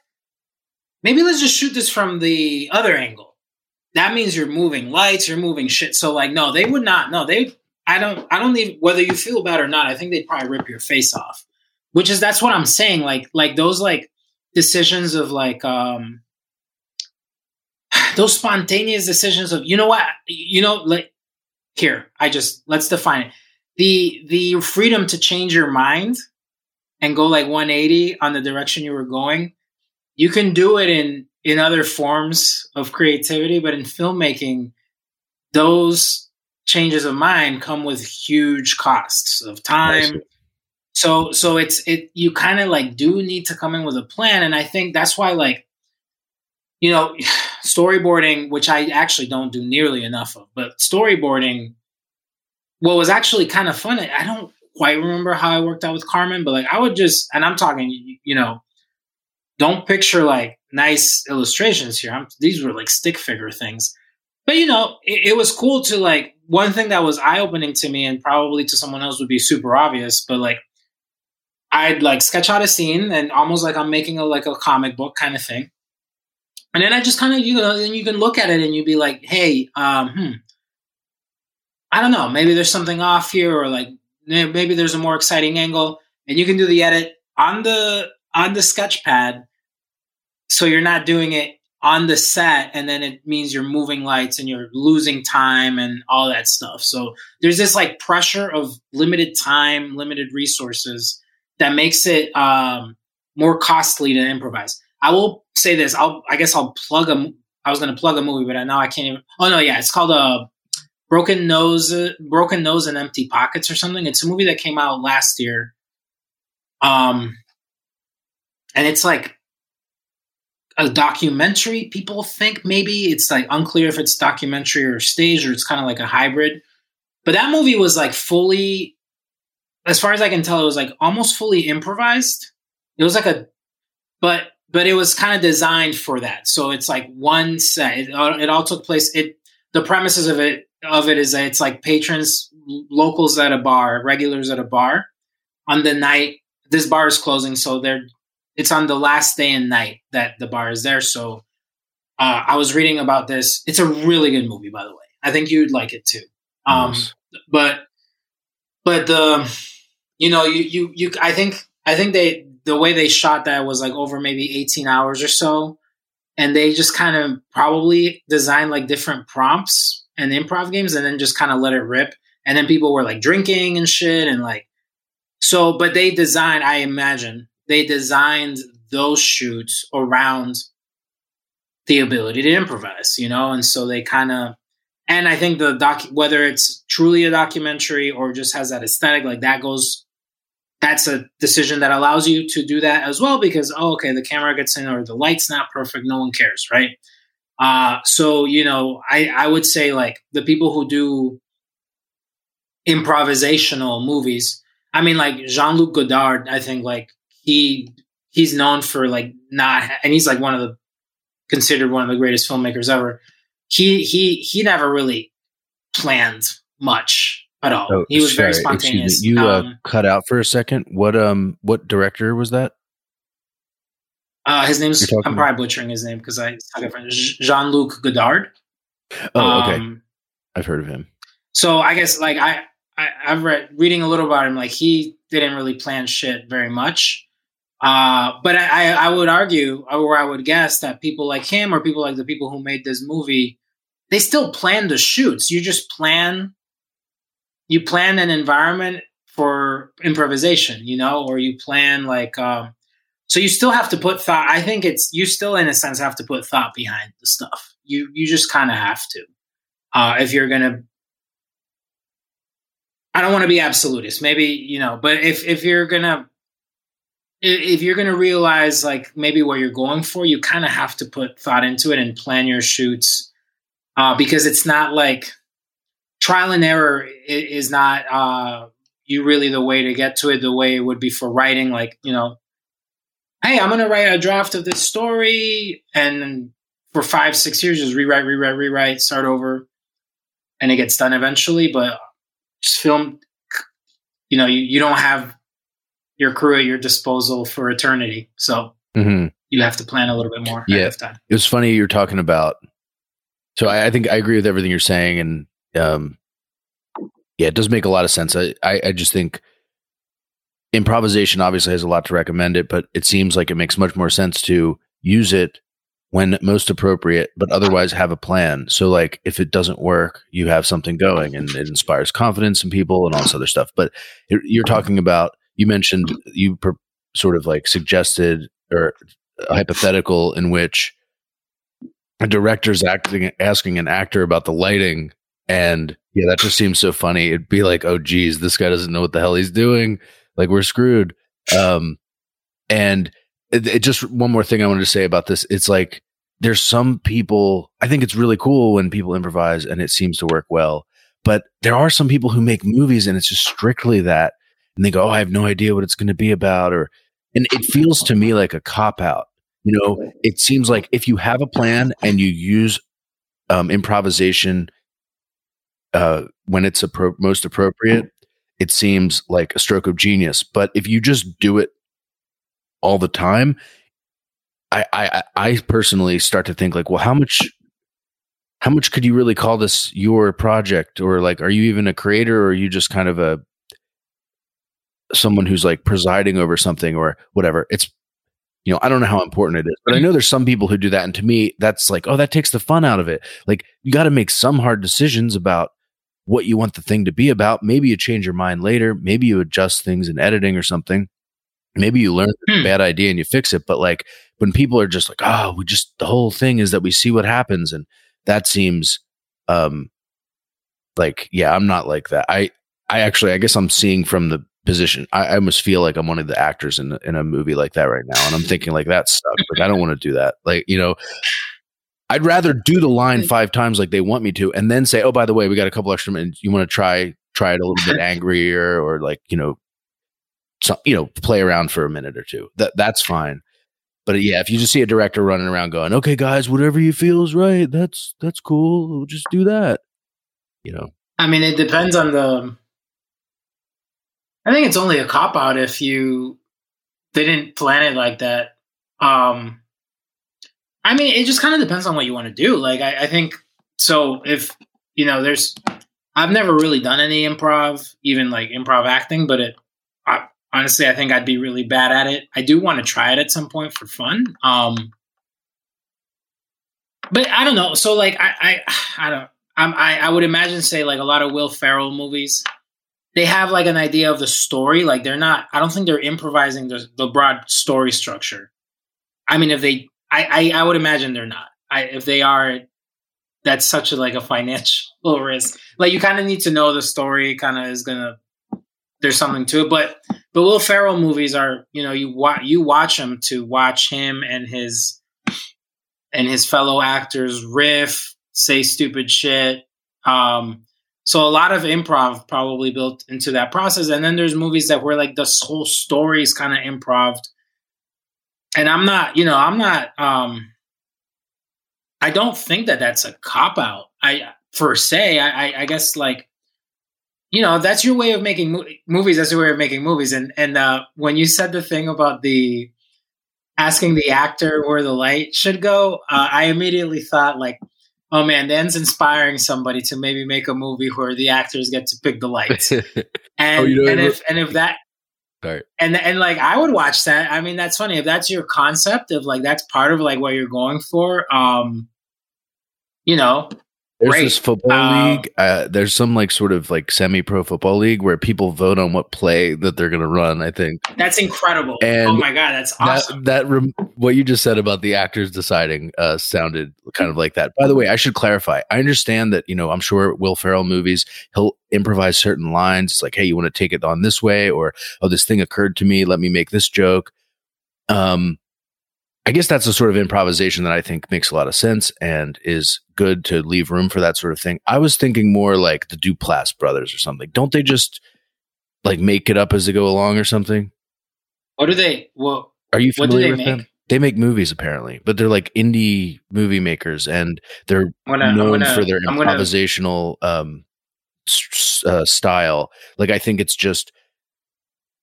Speaker 3: Maybe let's just shoot this from the other angle that means you're moving lights, you're moving shit. So like, no, they would not. No, they. I don't. I don't even whether you feel bad or not. I think they'd probably rip your face off. Which is that's what I'm saying. Like like those like decisions of like um <sighs> those spontaneous decisions of you know what you know like here I just let's define it. The the freedom to change your mind and go like 180 on the direction you were going you can do it in in other forms of creativity, but in filmmaking, those changes of mind come with huge costs of time, So so it's it you kind of like do need to come in with a plan, and I think that's why like you know <sighs> storyboarding, which I actually don't do nearly enough of, but storyboarding. What was actually kind of fun. I don't quite remember how I worked out with Carmen, but like I would just, and I'm talking, you know, don't picture like nice illustrations here. I'm, these were like stick figure things, but you know, it, it was cool to like one thing that was eye opening to me, and probably to someone else would be super obvious, but like I'd like sketch out a scene and almost like I'm making a like a comic book kind of thing. And then I just kind of you know, and you can look at it and you'd be like, hey, um, hmm, I don't know, maybe there's something off here, or like maybe there's a more exciting angle, and you can do the edit on the on the sketch pad, so you're not doing it on the set, and then it means you're moving lights and you're losing time and all that stuff. So there's this like pressure of limited time, limited resources that makes it um, more costly to improvise. I will say this. I'll I guess I'll plug a. I was going to plug a movie, but now I can't even. Oh no, yeah, it's called a uh, Broken Nose, Broken Nose and Empty Pockets or something. It's a movie that came out last year. Um, and it's like a documentary. People think maybe it's like unclear if it's documentary or stage or it's kind of like a hybrid. But that movie was like fully, as far as I can tell, it was like almost fully improvised. It was like a, but but it was kind of designed for that. So it's like one set. It, it all took place. It the premises of it of it is that it's like patrons, locals at a bar, regulars at a bar, on the night this bar is closing, so they're it's on the last day and night that the bar is there. So uh, I was reading about this. It's a really good movie, by the way. I think you'd like it too. Um, nice. But but the you know you you you I think I think they the way they shot that was like over maybe 18 hours or so. And they just kind of probably designed like different prompts and improv games and then just kind of let it rip. And then people were like drinking and shit and like so but they designed i imagine they designed those shoots around the ability to improvise you know? And so they kind of and i think the doc whether it's truly a documentary or just has that aesthetic like that goes that's a decision that allows you to do that as well because oh okay the camera gets in or the light's not perfect. No one cares right? Uh, so you know I, I would say like the people who do improvisational movies i mean like jean-luc godard i think like he he's known for like not and he's like one of the considered one of the greatest filmmakers ever. He he he never really planned much at all. Oh, he was sorry, very spontaneous.
Speaker 1: You uh, um, cut out for a second. What um what director was that?
Speaker 3: Uh, his name's I'm probably about? butchering his name because I Jean Luc Godard.
Speaker 1: Oh, okay. Um, I've heard of him.
Speaker 3: So I guess like I, I I've read reading a little about him. Like he didn't really plan shit very much. Uh, but I, I would argue, or I would guess, that people like him or people like the people who made this movie, they still plan the shoots. You just plan you plan an environment for improvisation, you know, or you plan like um, so you still have to put thought. I think it's you still in a sense have to put thought behind the stuff. You you just kind of have to uh, if you're gonna. I don't want to be absolutist, maybe you know, but if if you're gonna if you're gonna realize like maybe what you're going for, you kind of have to put thought into it and plan your shoots uh, because it's not like trial and error is not uh, you really the way to get to it the way it would be for writing like you know hey i'm going to write a draft of this story and for five six years just rewrite rewrite rewrite start over and it gets done eventually but just film you know you, you don't have your crew at your disposal for eternity so mm-hmm. you have to plan a little bit more
Speaker 1: yeah it was funny you're talking about so I, I think i agree with everything you're saying and um, yeah, it does make a lot of sense. I, I, I just think improvisation obviously has a lot to recommend it, but it seems like it makes much more sense to use it when most appropriate, but otherwise have a plan. So, like, if it doesn't work, you have something going and it inspires confidence in people and all this other stuff. But you're talking about, you mentioned, you per, sort of like suggested or hypothetical in which a director's acting, asking an actor about the lighting and yeah, that just seems so funny. It'd be like, oh, geez, this guy doesn't know what the hell he's doing. like we're screwed. Um, and it, it just one more thing I wanted to say about this. It's like there's some people. I think it's really cool when people improvise and it seems to work well. But there are some people who make movies and it's just strictly that, and they go, "Oh, I have no idea what it's going to be about," or and it feels to me like a cop out. You know, it seems like if you have a plan and you use um, improvisation uh, when it's appro- most appropriate, it seems like a stroke of genius. But if you just do it all the time, I, I, I personally start to think like, well, how much, how much could you really call this your project, or like, are you even a creator, or are you just kind of a someone who's like presiding over something or whatever? It's you know, I don't know how important it is, but I know there's some people who do that. And to me, that's like, oh, that takes the fun out of it. Like, you got to make some hard decisions about what you want the thing to be about. Maybe you change your mind later. Maybe you adjust things in editing or something. Maybe you learn hmm. a bad idea and you fix it. But like, when people are just like, oh, we just, the whole thing is that we see what happens. And that seems, um, like, yeah, I'm not like that. I, I actually, I guess I'm seeing from the position. I, I, almost feel like I'm one of the actors in in a movie like that right now, and I'm thinking like that sucks. Like I don't want to do that. Like you know, I'd rather do the line five times like they want me to, and then say, oh, by the way, we got a couple extra minutes. You want to try try it a little bit <laughs> angrier, or like you know, so, you know, play around for a minute or two. That that's fine. But yeah, if you just see a director running around going, "Okay, guys, whatever you feel is right," that's that's cool. We'll just do that. You know.
Speaker 3: I mean, it depends on the I think it's only a cop out if you they didn't plan it like that. Um, I mean, it just kind of depends on what you want to do. Like, I, I think so. If you know, there's, I've never really done any improv, even like improv acting, but it, I, honestly, I think I'd be really bad at it. I do want to try it at some point for fun. Um, but I don't know. So like, I, I, I don't. I'm, I, I would imagine, say, like a lot of Will Ferrell movies they have like an idea of the story. Like they're not. I don't think they're improvising the, the broad story structure. I mean, if they, I, I, I would imagine they're not. I, if they are, that's such a like a financial <laughs> risk. Like you kind of need to know the story. Kind of is gonna. There's something to it, but but Will Ferrell movies are you know you watch you watch them to watch him and his and his fellow actors riff, say stupid shit. Um, so a lot of improv probably built into that process. And then there's movies that were like this whole story is kind of improv. And I'm not, you know, I'm not, um, I don't think that that's a cop out. I, per se, I, I guess like, you know, that's your way of making mo- movies. That's your way of making movies. And, and, uh, when you said the thing about the asking the actor where the light should go, uh, I immediately thought like, oh man, then's inspiring somebody to maybe make a movie where the actors get to pick the lights. And, <laughs> oh, you know, and if and if that Right. And and like I would watch that. I mean, that's funny. If that's your concept of like that's part of like what you're going for, um, you know,
Speaker 1: there's Great. this football um, league. Uh, there's some like sort of like semi-pro football league where people vote on what play that they're going to run. I think
Speaker 3: that's incredible. And oh my god, that's awesome.
Speaker 1: That, that rem- what you just said about the actors deciding uh, sounded kind of like that. By the way, I should clarify. I understand that you know I'm sure Will Ferrell movies he'll improvise certain lines. It's like, hey, you want to take it on this way, or oh, this thing occurred to me. Let me make this joke. Um, I guess that's the sort of improvisation that I think makes a lot of sense and is good to leave room for that sort of thing. I was thinking more like the Duplass brothers or something. Don't they just like make it up as they go along or something?
Speaker 3: What do they? Well,
Speaker 1: are you familiar with make? them? They make movies apparently, but they're like indie movie makers, and they're gonna, known gonna, for their improvisational gonna, um, uh, style. Like I think it's just,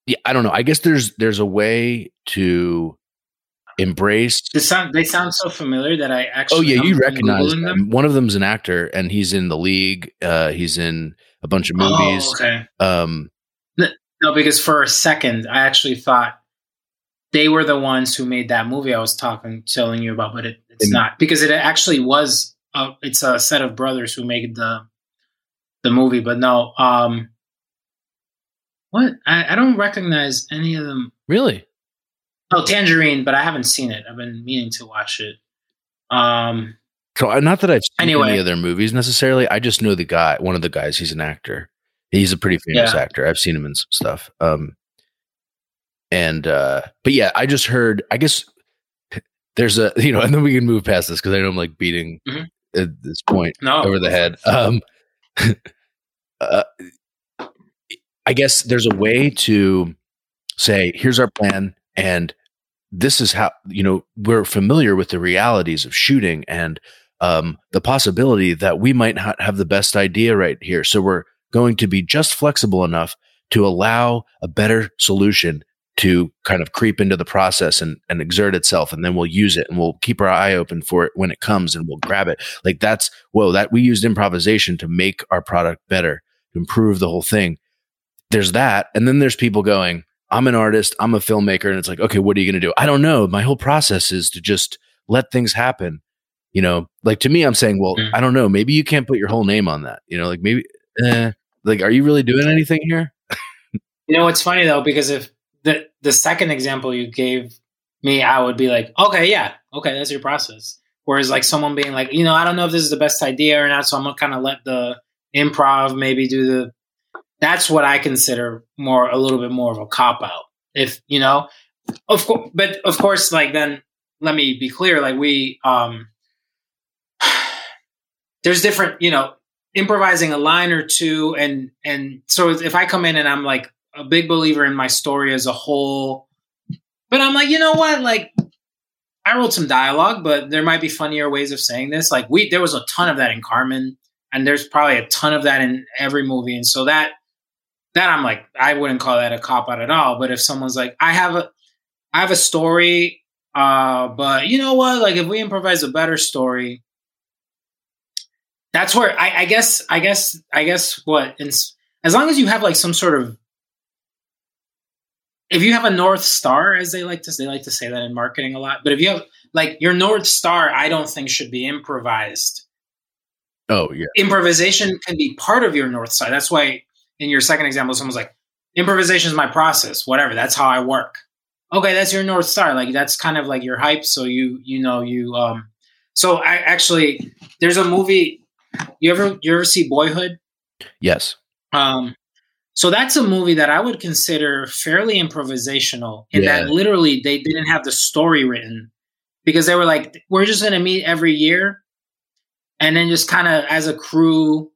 Speaker 1: yeah, I don't know. I guess there's there's a way to embraced.
Speaker 3: They sound they sound so familiar that I actually.
Speaker 1: Oh yeah, you recognize them. them. One of them's an actor, and he's in the league. Uh, he's in a bunch of oh, movies.
Speaker 3: Oh, okay. Um, no, because for a second, I actually thought they were the ones who made that movie I was talking, telling you about, but it, it's and, not because it actually was. A, it's a set of brothers who made the the movie, but no. Um, what I, I don't recognize any of them.
Speaker 1: Really?
Speaker 3: Oh, Tangerine, but I haven't seen it. I've been meaning to watch it. Um,
Speaker 1: so uh, not that I've seen anyway. any other movies necessarily. I just know the guy, one of the guys. He's an actor. He's a pretty famous yeah. actor. I've seen him in some stuff. Um, and uh, but yeah, I just heard. I guess there's a <laughs> you know, and then we can move past this because I know I'm like beating
Speaker 3: Mhm.
Speaker 1: at this point
Speaker 3: No.
Speaker 1: over the head. Um, <laughs> uh, I guess there's a way to say, here's our plan, and this is how you know we're familiar with the realities of shooting and um, the possibility that we might not have the best idea right here. So we're going to be just flexible enough to allow a better solution to kind of creep into the process and, and exert itself. And then we'll use it and we'll keep our eye open for it when it comes and we'll grab it. Like that's, whoa, that we used improvisation to make our product better, improve the whole thing. There's that. And then there's people going, I'm an artist, I'm a filmmaker. And it's like, okay, what are you going to do? I don't know. My whole process is to just let things happen. You know, like to me, I'm saying, well,
Speaker 3: Mm.
Speaker 1: I don't know. Maybe you can't put your whole name on that. You know, like maybe, eh, like, are you really doing anything here?
Speaker 3: You know, it's funny though because if the the second example you gave me, I would be like, okay, yeah, okay, that's your process. Whereas like someone being like, you know, I don't know if this is the best idea or not, so I'm gonna kind of let the improv maybe do the. That's what I consider more a little bit more of a cop out. If you know, of course, but of course, like then let me be clear, like we um. <sighs> There's different, you know, improvising a line or two and and so if i come in and i'm like a big believer in my story as a whole but i'm like you know what like i wrote some dialogue but there might be funnier ways of saying this like we there was a ton of that in carmen and there's probably a ton of that in every movie and so that that i'm like i wouldn't call that a cop out at all but if someone's like i have a i have a story uh but you know what? Like if we improvise a better story that's where I, I guess I guess I guess what as long as you have like some sort of if you have a north star as they like to they like to say that in marketing a lot but if you have like your north star I don't think should be improvised.
Speaker 1: Oh, yeah.
Speaker 3: improvisation can be part of your north star. That's why in your second example someone's like improvisation is my process whatever that's how I work okay that's your north star like that's kind of like your hype so you you know you um so I actually there's a movie you ever you ever see Boyhood?
Speaker 1: Yes.
Speaker 3: Um, so that's a movie that I would consider fairly improvisational in
Speaker 1: Yeah.
Speaker 3: that literally they didn't have the story written because they were like, we're just going to meet every year and then just kind of as a crew,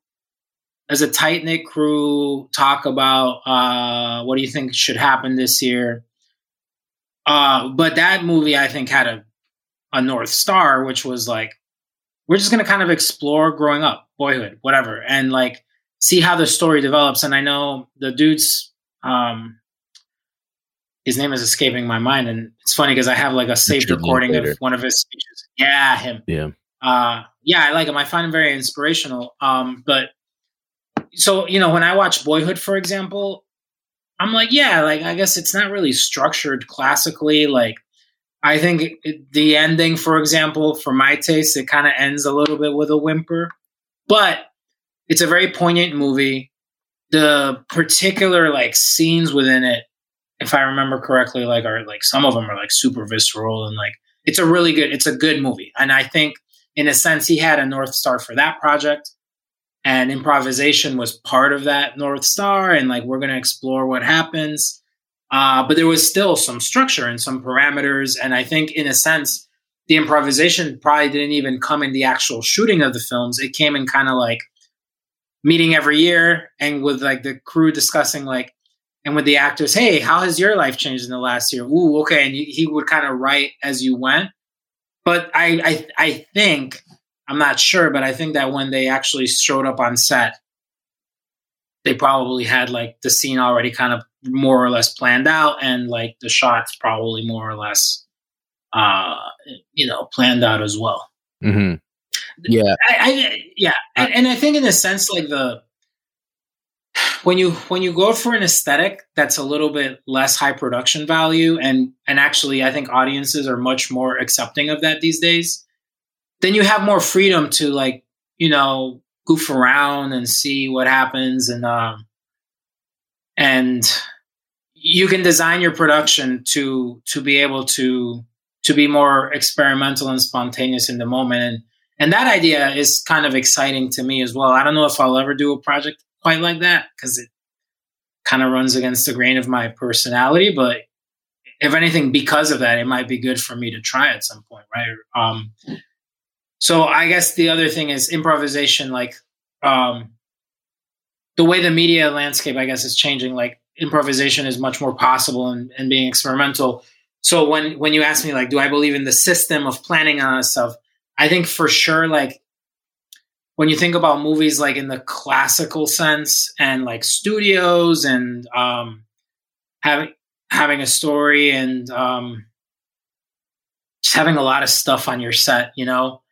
Speaker 3: as a tight knit crew, talk about uh, what do you think should happen this year. Uh, but that movie, I think, had a a north star, which was like, we're just going to kind of explore growing up, boyhood, whatever, and like see how the story develops. And I know the dude's, um, his name is escaping my mind, and it's funny because I have like a saved
Speaker 1: Richard
Speaker 3: recording
Speaker 1: Linklater.
Speaker 3: of one of his speeches. Yeah, him.
Speaker 1: Yeah.
Speaker 3: Uh, yeah, I like him. I find him very inspirational. Um, but so you know, when I watch Boyhood, for example, I'm like, yeah, like I guess it's not really structured classically. Like, I think the ending, for example, for my taste, it kind of ends a little bit with a whimper, but it's a very poignant movie. The particular like scenes within it, if I remember correctly, like are like some of them are like super visceral and like it's a really good, it's a good movie, and I think in a sense he had a north star for that project and improvisation was part of that north star and like we're going to explore what happens. Uh, but there was still some structure and some parameters. And i think in a sense the improvisation probably didn't even come in the actual shooting of the films. It came in kind of like meeting every year and with like the crew discussing like and with the actors hey how has your life changed in the last year? Ooh okay. And he would kind of write as you went. But I, I i think I'm not sure, but I think that when they actually showed up on set, they probably had like the scene already kind of more or less planned out and like the shots probably more or less uh you know planned out as well.
Speaker 1: mm-hmm. Yeah.
Speaker 3: I, I yeah, and, and I think in a sense like the when you when you go for an aesthetic that's a little bit less high production value and and actually I think audiences are much more accepting of that these days then you have more freedom to like you know goof around and see what happens and um and you can design your production to to be able to to be more experimental and spontaneous in the moment and and that idea is kind of exciting to me as well i don't know if i'll ever do a project quite like that because it kind of runs against the grain of my personality but if anything, because of that, it might be good for me to try at some point, right? Um, so I guess the other thing is improvisation, like um, the way the media landscape, I guess, is changing. Like improvisation is much more possible and, and being experimental. So when when you ask me like, do I believe in the system of planning on stuff? I think for sure, like when you think about movies like in the classical sense and like studios and um, having having a story and um, just having a lot of stuff on your set, you know,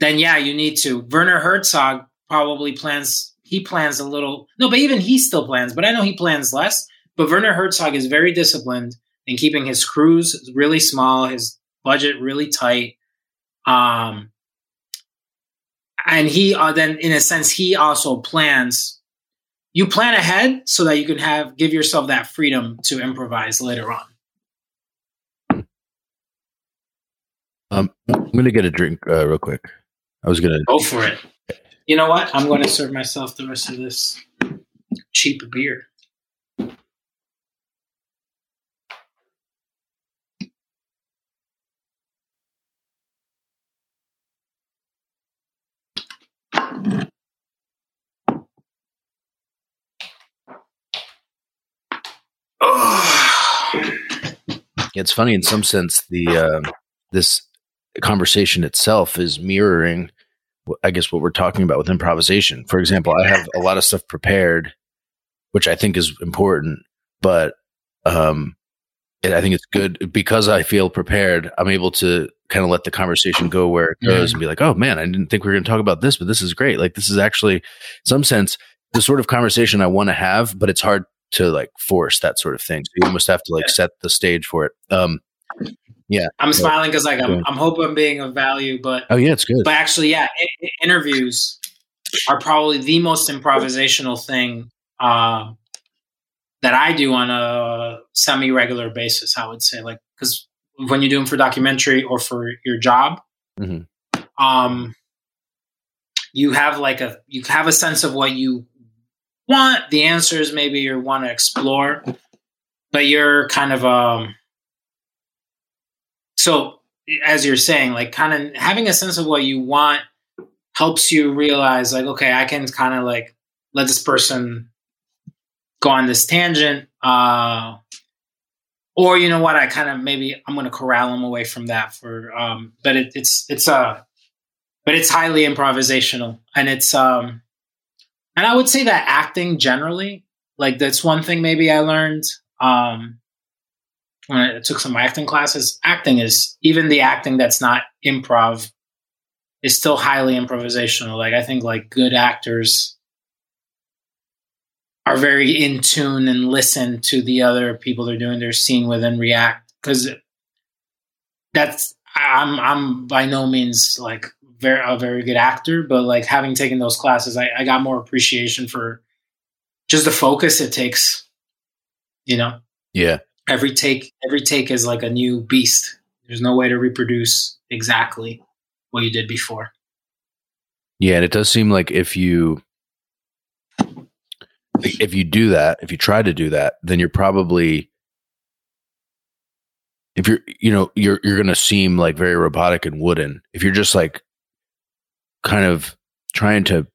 Speaker 3: then yeah, you need to. Werner Herzog probably plans. He plans a little. No, but even he still plans. But I know he plans less. But Werner Herzog is very disciplined in keeping his crews really small, his budget really tight. Um, and he uh, then in a sense he also plans you plan ahead so that you can have give yourself that freedom to improvise later on
Speaker 1: um, i'm gonna get a drink uh, real quick i was gonna
Speaker 3: go for it. You know what? I'm gonna serve myself the rest of this cheap beer. <sighs>
Speaker 1: It's funny in some sense the uh, this conversation itself is mirroring i guess what we're talking about with improvisation for example i have a lot of stuff prepared which i think is important but um i think it's good because i feel prepared i'm able to kind of let the conversation go where it goes yeah. and be like oh man i didn't think we were going to talk about this but this is great like this is actually in some sense the sort of conversation i want to have but it's hard to like force that sort of thing. So you almost have to like set the stage for it. Um, yeah,
Speaker 3: I'm smiling because like I'm, I'm hoping I'm being of value, but
Speaker 1: oh yeah, it's good.
Speaker 3: But actually, yeah, interviews are probably the most improvisational thing uh, that I do on a semi regular basis. I would say, like, because when you do them for documentary or for your job, mm-hmm. um, you have like a you have a sense of what you want the answers maybe you want to explore but you're kind of um so as you're saying like kind of having a sense of what you want helps you realize like okay i can kind of like let this person go on this tangent uh or you know what i kind of maybe i'm going to corral them away from that for um but it, it's it's uh but it's highly improvisational. And it's um and I would say that acting generally, like that's one thing maybe I learned um, I took some acting classes. Acting is even the acting that's not improv is still highly improvisational. Like I think like good actors are very in tune and listen to the other people they're doing their scene with and react because that's I'm I'm by no means like very a very good actor, but like having taken those classes, I, I got more appreciation for just the focus it takes. You know.
Speaker 1: Yeah.
Speaker 3: Every take, every take is like a new beast. There's no way to reproduce exactly what you did before.
Speaker 1: Yeah, and it does seem like if you if you do that, if you try to do that, then you're probably if you're you know you're you're going to seem like very robotic and wooden. If you're just like kind of trying to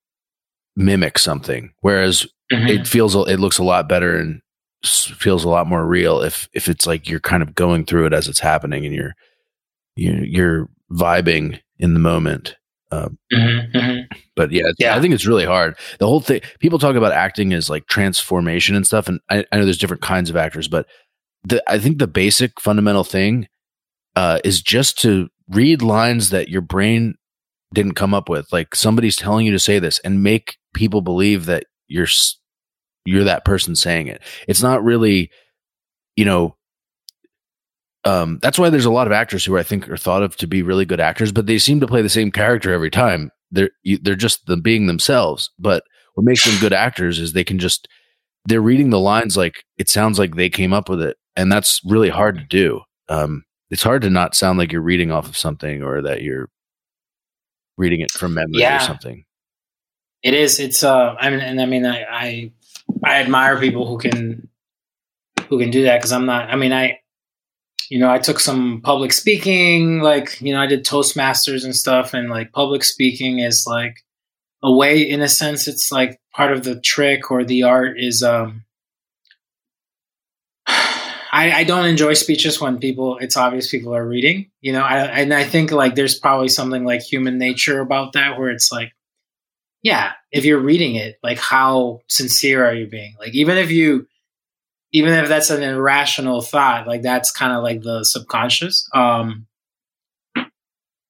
Speaker 1: mimic something, whereas mm-hmm. it feels it looks a lot better and feels a lot more real if if it's like you're kind of going through it as it's happening and you're you're, you're vibing in the moment. Um, mm-hmm, mm-hmm. But yeah, yeah, I think it's really hard. The whole thing, people talk about acting as like transformation and stuff, and I, I know there's different kinds of actors, but the, I think the basic fundamental thing uh, is just to read lines that your brain didn't come up with. Like somebody's telling you to say this and make people believe that you're you're that person saying it. It's not really, you know, um, that's why there's a lot of actors who I think are thought of to be really good actors, but they seem to play the same character every time. They're they're just them being themselves. But what makes them good actors is they can just they're reading the lines like it sounds like they came up with it, and that's really hard to do. Um, it's hard to not sound like you're reading off of something or that you're reading it from memory yeah. or something.
Speaker 3: It is. It's uh. I mean, and I mean, I I, I admire people who can who can do that because I'm not. I mean, I you know, I took some public speaking, like, you know, I did Toastmasters and stuff. And like public speaking is like a way, in a sense, it's like part of the trick or the art is, um, <sighs> I, I don't enjoy speeches when people, it's obvious people are reading, you know, I, and I think like there's probably something like human nature about that where it's like, yeah, if you're reading it, like how sincere are you being? Like, even if you, even if that's an irrational thought, like that's kind of like the subconscious. Um,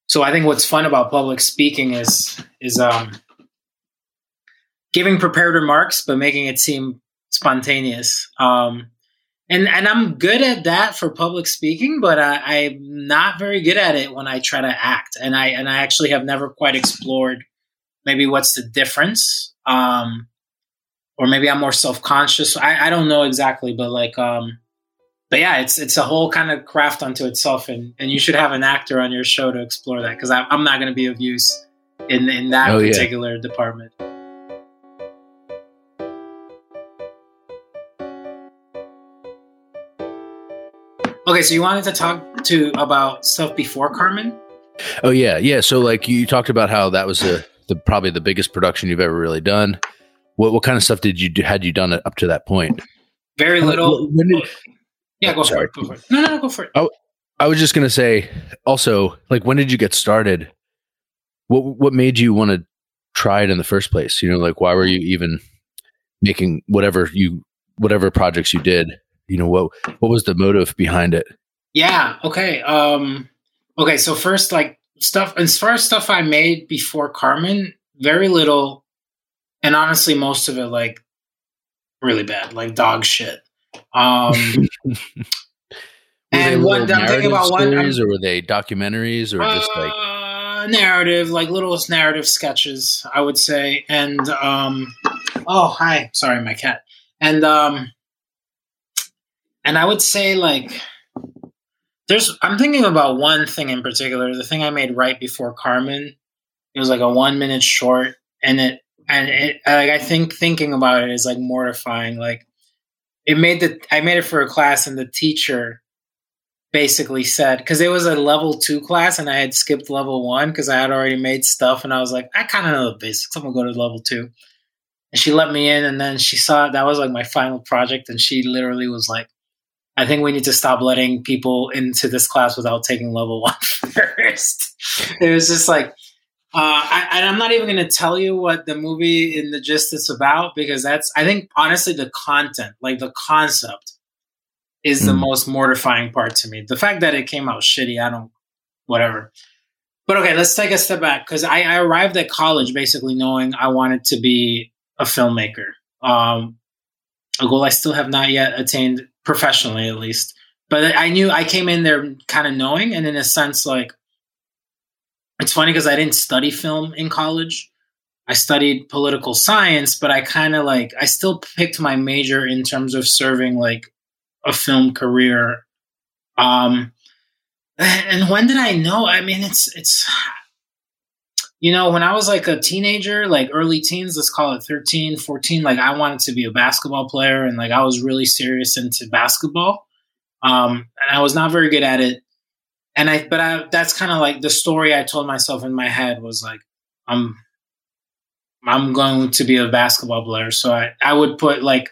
Speaker 3: so I think what's fun about public speaking is is um, giving prepared remarks, but making it seem spontaneous. Um, and and I'm good at that for public speaking, but I, I'm not very good at it when I try to act. And I and I actually have never quite explored maybe what's the difference. Um, or maybe I'm more self conscious. I, I don't know exactly, but like, um, but yeah, it's it's a whole kind of craft unto itself, and and you should have an actor on your show to explore that because I'm not going to be of use in in that oh, particular yeah. department. Okay, so you wanted to talk to about stuff before Carmen?
Speaker 1: Oh yeah, yeah. So like you talked about how that was a, the probably the biggest production you've ever really done. What what kind of stuff did you do? Had you done it up to that point?
Speaker 3: Very little. Did, yeah, go sorry. for it. Go for it. No, no, no, go for it. I,
Speaker 1: I was just gonna say. Also, like, when did you get started? What what made you want to try it in the first place? You know, like, why were you even making whatever you whatever projects you did? You know, what what was the motive behind it?
Speaker 3: Yeah. Okay. Um. Okay. So first, like stuff as far as stuff I made before Carmen, very little and honestly, most of it like really bad, like dog shit. Um, <laughs>
Speaker 1: and what I'm thinking about one, stories, or were they documentaries, or just uh,
Speaker 3: like narrative, like little narrative sketches, I would say. And um, oh, hi, sorry, my cat. And um, and I would say like there's I'm thinking about one thing in particular, the thing I made right before Carmen. It was like a one minute short, and it and it, like I think thinking about it is like mortifying. Like it made the I made it for a class, and the teacher basically said because it was a level two class, and I had skipped level one because I had already made stuff, and I was like, I kind of know the basics. I'm gonna go to level two. And she let me in, and then she saw that was like my final project, and she literally was like, I think we need to stop letting people into this class without taking level one <laughs> first. it was just like uh, I, and I'm not even going to tell you what the movie in the gist is about because that's, I think, honestly, the content, like the concept, is mm. the hmm. most mortifying part to me. The fact that it came out shitty, I don't, whatever. But okay, let's take a step back because I, I, arrived at college basically knowing I wanted to be a filmmaker. Um, a goal I still have not yet attained professionally, at least. But I knew I came in there kind of knowing, and in a sense, like it's funny because I didn't study film in college. I studied political science, but I kind of like I still picked my major in terms of serving like a film career. Um <sighs> and when did I know? I mean, it's it's you know, when I was like a teenager, like early teens, let's call it 13, 14, like I wanted to be a basketball player and like I was really serious into basketball. Um and I was not very good at it and I, but I, that's kind of like the story I told myself in my head was like, I'm, I'm going to be a basketball player. So I, I would put like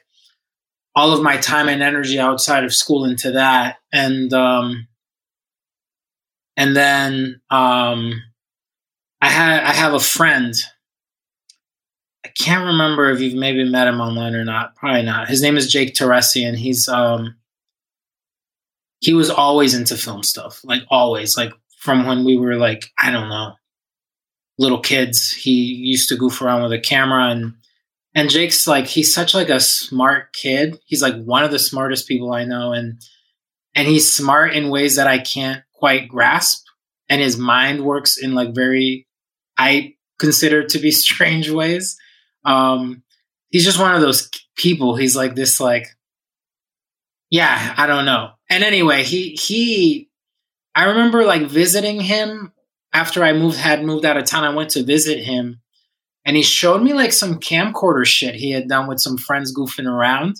Speaker 3: all of my time and energy outside of school into that. And, um, and then, um, I had, I have a friend. I can't remember if you've maybe met him online or not. Probably not. His name is Jake Teresi, and he's, um, he was always into film stuff, like always, like from when we were like, I don't know, little kids. He used to goof around with a camera and and Jake's like he's such like a smart kid. He's like one of the smartest people I know and and he's smart in ways that I can't quite grasp and his mind works in like very I consider to be <laughs> strange ways. Um he's just one of those people. He's like this like yeah, I don't know. And anyway, he he I remember like visiting him after I moved had moved out of town. I went to visit him and he showed me like some camcorder shit he had done with some friends goofing around.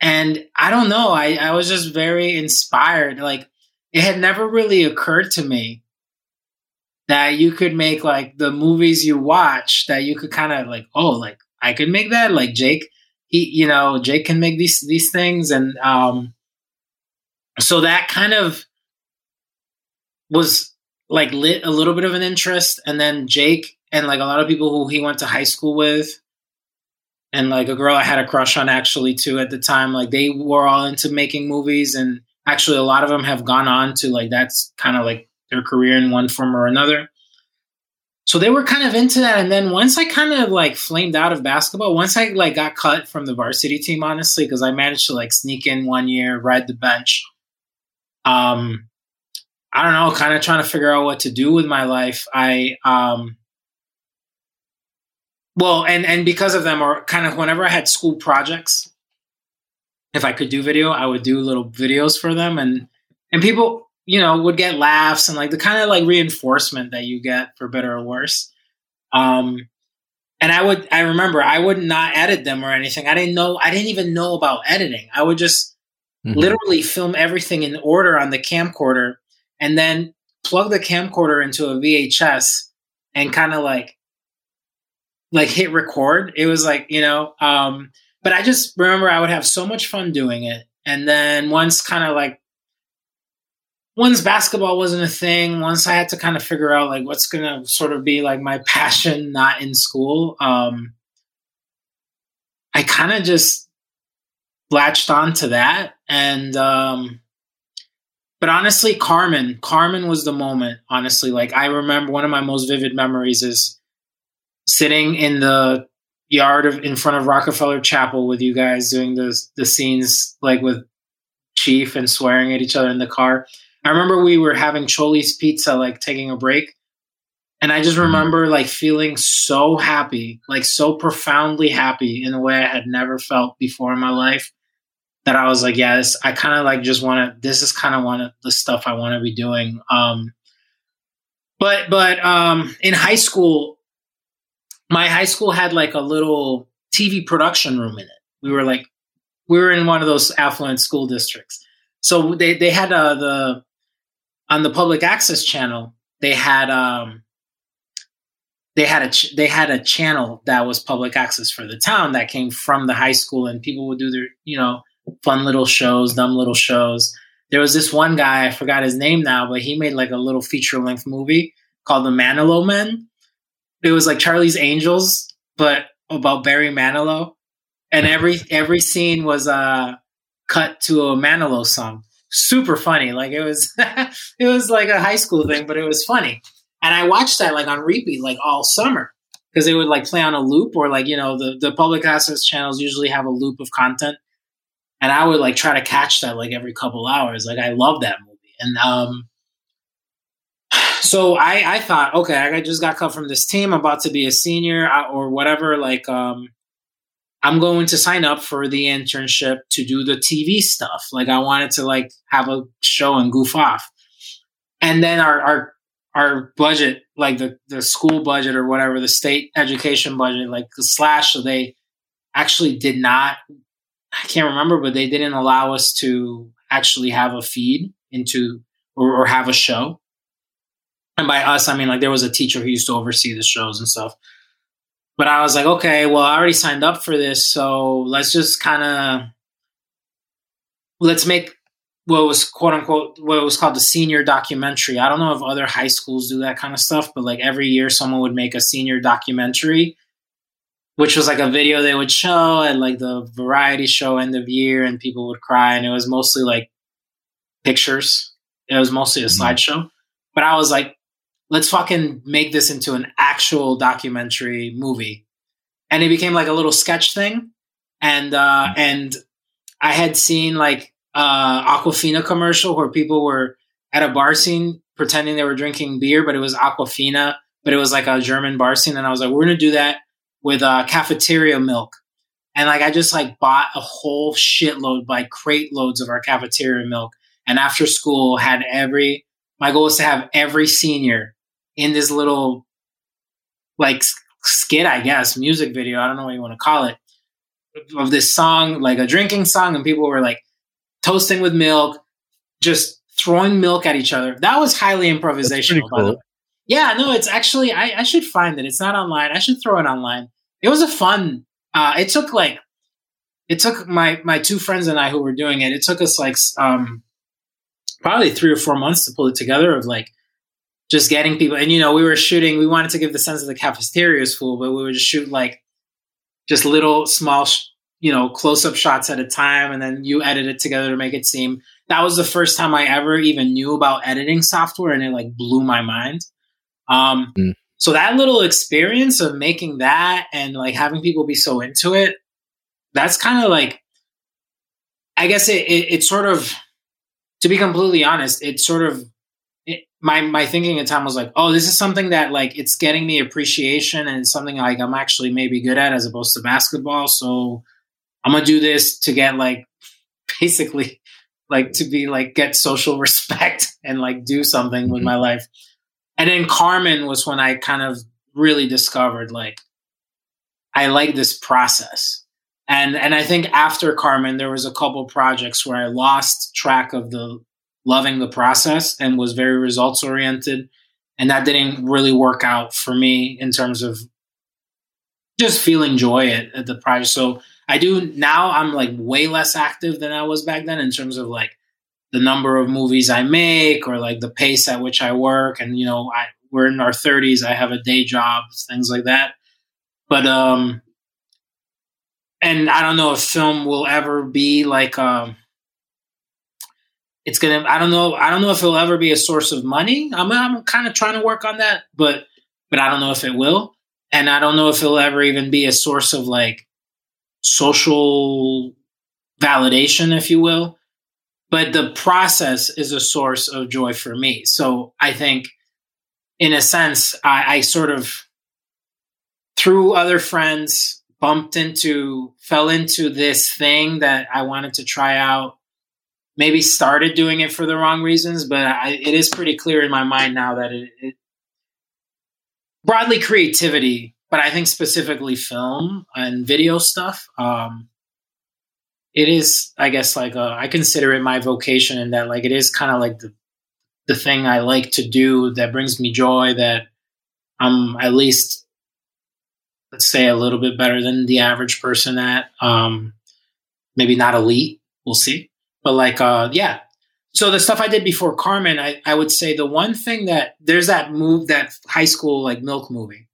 Speaker 3: and I don't know, I, I was just very inspired. Like it had never really occurred to me that you could make like the movies you watch that you could kind of like, oh, like I could make that. Like Jake, he, you know, Jake can make these these things, and um, so that kind of was like lit a little bit of an interest, and then Jake and like a lot of people who he went to high school with and like a girl I had a crush on actually too at the time. Like they were all into making movies, and actually a lot of them have gone on to like that's kind of like their career in one form or another. So they were kind of into that, and then once I kind of like flamed out of basketball, once I like got cut from the varsity team, honestly, because I managed to like sneak in one year, ride the bench. Um, I don't know, kind of trying to figure out what to do with my life. I um well, and and because of them, or kind of whenever I had school projects, if I could do video, I would do little videos for them, and and people, you know, would get laughs and like the kind of like reinforcement that you get for better or worse. Um, and I would, I remember, I would not edit them or anything. I didn't know, I didn't even know about editing. I would just mm-hmm. literally film everything in order on the camcorder, and then plug the camcorder into a VHS and kind of like like hit record. It was like, you know, um, but I just remember I would have so much fun doing it. And then once kind of like once basketball wasn't a thing, once I had to kind of figure out like what's gonna sort of be like my passion not in school, um, I kind of just latched on to that. And um but honestly, Carmen, Carmen was the moment, honestly. Like I remember one of my most vivid memories is sitting in the yard of in front of Rockefeller Chapel with you guys doing the the scenes like with Chief and swearing at each other in the car. I remember we were having Choli's pizza, like taking a break. And I just mm-hmm. remember like feeling so happy, like so profoundly happy in a way I had never felt before in my life. That I was like, yeah, this, I kind of like just want to. This is kind of one of the stuff I want to be doing. Um, but but um, in high school, my high school had like a little TV production room in it. We were like, we were in one of those affluent school districts. So they, they had uh, the, on the public access channel, they had, um, they had a, ch- they had a channel that was public access for the town that came from the high school and people would do their, you know, fun little shows, dumb little shows. There was this one guy, I forgot his name now, but he made like a little feature length movie called The Manilow Men it was like Charlie's Angels, but about Barry Manilow, and every every scene was uh cut to a Manilow song. Super funny, like it was <laughs> it was like a high school thing, but it was funny. And I watched that like on repeat like all summer because it would like play on a loop or like you know the the public access channels usually have a loop of content, and I would like try to catch that like every couple hours. Like I love that movie, and um <sighs> so I, I thought, okay, I just got cut from this team. I'm about to be a senior uh, or whatever. Like, um, I'm going to sign up for the internship to do the TV stuff. Like, I wanted to like have a show and goof off. And then our our our budget, like the the school budget or whatever, the state education budget, like the slash. So they actually did not. I can't remember, but they didn't allow us to actually have a feed into or, or have a show and by us, I mean like there was a teacher who used to oversee the shows and stuff. But I was like, okay, well, I already signed up for this, so let's just kind of let's make what was quote unquote what was called the senior documentary. I don't know if other high schools do that kind of stuff, but like every year someone would make a senior documentary, which was like a video they would show at like the variety show end of year, and people would cry, and it was mostly like pictures. It was mostly a mm-hmm. slideshow. But I was like, let's fucking make this into an actual documentary movie. And it became like a little sketch thing. And uh and I had seen like uh Aquafina commercial where people were at a bar scene pretending they were drinking beer, but it was Aquafina, but it was like a German bar scene. And I was like, we're gonna do that with uh cafeteria milk. And like I just like bought a whole shitload, like crate loads of our cafeteria milk. And after school had every my goal was to have every senior in this little like skit, I guess, music video. I don't know what you want to call it. of this song, like a drinking song, and people were like toasting with milk, just throwing milk at each other. That was highly improvisational. Cool. Yeah, no, it's actually I, I should find it. It's not online. I should throw it online. It was a fun. Uh, it took like it took my my two friends and I who were doing it. It took us like um, probably three or four months to pull it together. Of like just getting people, and you know, we were shooting. We wanted to give the sense of the cafeteria is full, but we would just shoot like just little small, you know, close up shots at a time, and then you edit it together to make it seem. That was the first time I ever even knew about editing software, and it like blew my mind. Um, mm. So that little experience of making that and like having people be so into it, that's kind of like, I guess it, it, it, sort of, to be completely honest, it sort of, my, my thinking at time was like, oh, this is something that like, it's getting me appreciation and something like I'm actually maybe good at as opposed to basketball. So I'm going to do this to get like, <laughs> basically like to be like, get social <laughs> respect and like do something mm-hmm. with my life. And then Carmen was when I kind of really discovered like, I like this process and and I think after Carmen, there was a couple projects where I lost track of the loving the process and was very results oriented, and that didn't really work out for me in terms of just feeling joy at, at the project. So I do now. I'm like way less active than I was back then in terms of like the number of movies I make or like the pace at which I work. And you know, I we're in our 30s. I have a day job, things like that. But um, and I don't know if film will ever be like um it's gonna I don't know I don't know if it'll ever be a source of money. I'm I'm kind of trying to work on that, but but I don't know if it will. And I don't know if it'll ever even be a source of like social validation, if you will. But the process is a source of joy for me. So I think in a sense, I, I sort of through other friends bumped into, fell into this thing that I wanted to try out. Maybe started doing it for the wrong reasons, but I, it is pretty clear in my mind now that it, it broadly creativity, but I think specifically film and video stuff. Um, it is, I guess, like a, I consider it my vocation, and that like it is kind of like the the thing I like to do that brings me joy. That I'm at least let's say a little bit better than the average person at um maybe not elite we'll see but like uh yeah so the stuff i did before carmen i i would say the one thing that there's that move that high school like milk movie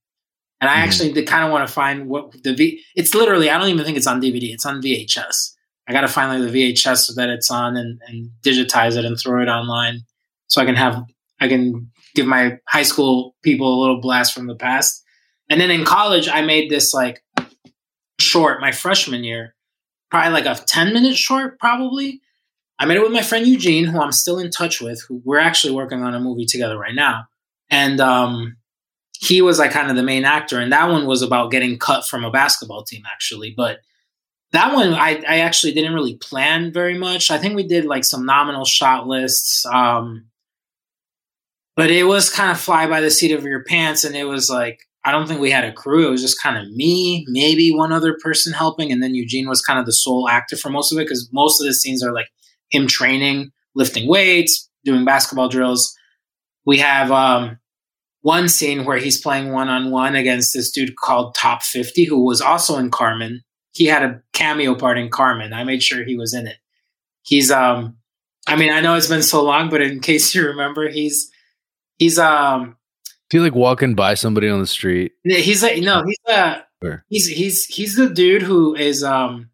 Speaker 3: and i mm-hmm. actually kind of want to find what the v it's literally i don't even think it's on dvd it's on vhs i gotta find like the vhs so that it's on and, and digitize it and throw it online so i can have i can give my high school people a little blast from the past and then in college, I made this like short my freshman year, probably like a 10 minute short, probably. I made it with my friend Eugene, who I'm still in touch with, who we're actually working on a movie together right now. And um, he was like kind of the main actor. And that one was about getting cut from a basketball team, actually. But that one, I, I actually didn't really plan very much. I think we did like some nominal shot lists. Um, but it was kind of fly by the seat of your pants. And it was like, I don't think we had a crew. It was just kind of me, maybe one other person helping, and then Eugene was kind of the sole actor for most of it because most of the scenes are like him training, lifting weights, doing basketball drills. We have um, one scene where he's playing one on one against this dude called Top 50, who was also in Carmen. He had a cameo part in Carmen. I made sure he was in it. He's um I mean, I know it's been so long, but in <laughs> case you remember, he's he's um
Speaker 4: feel like walking by somebody on the street.
Speaker 3: He's like no, he's uh he's he's he's the dude who is um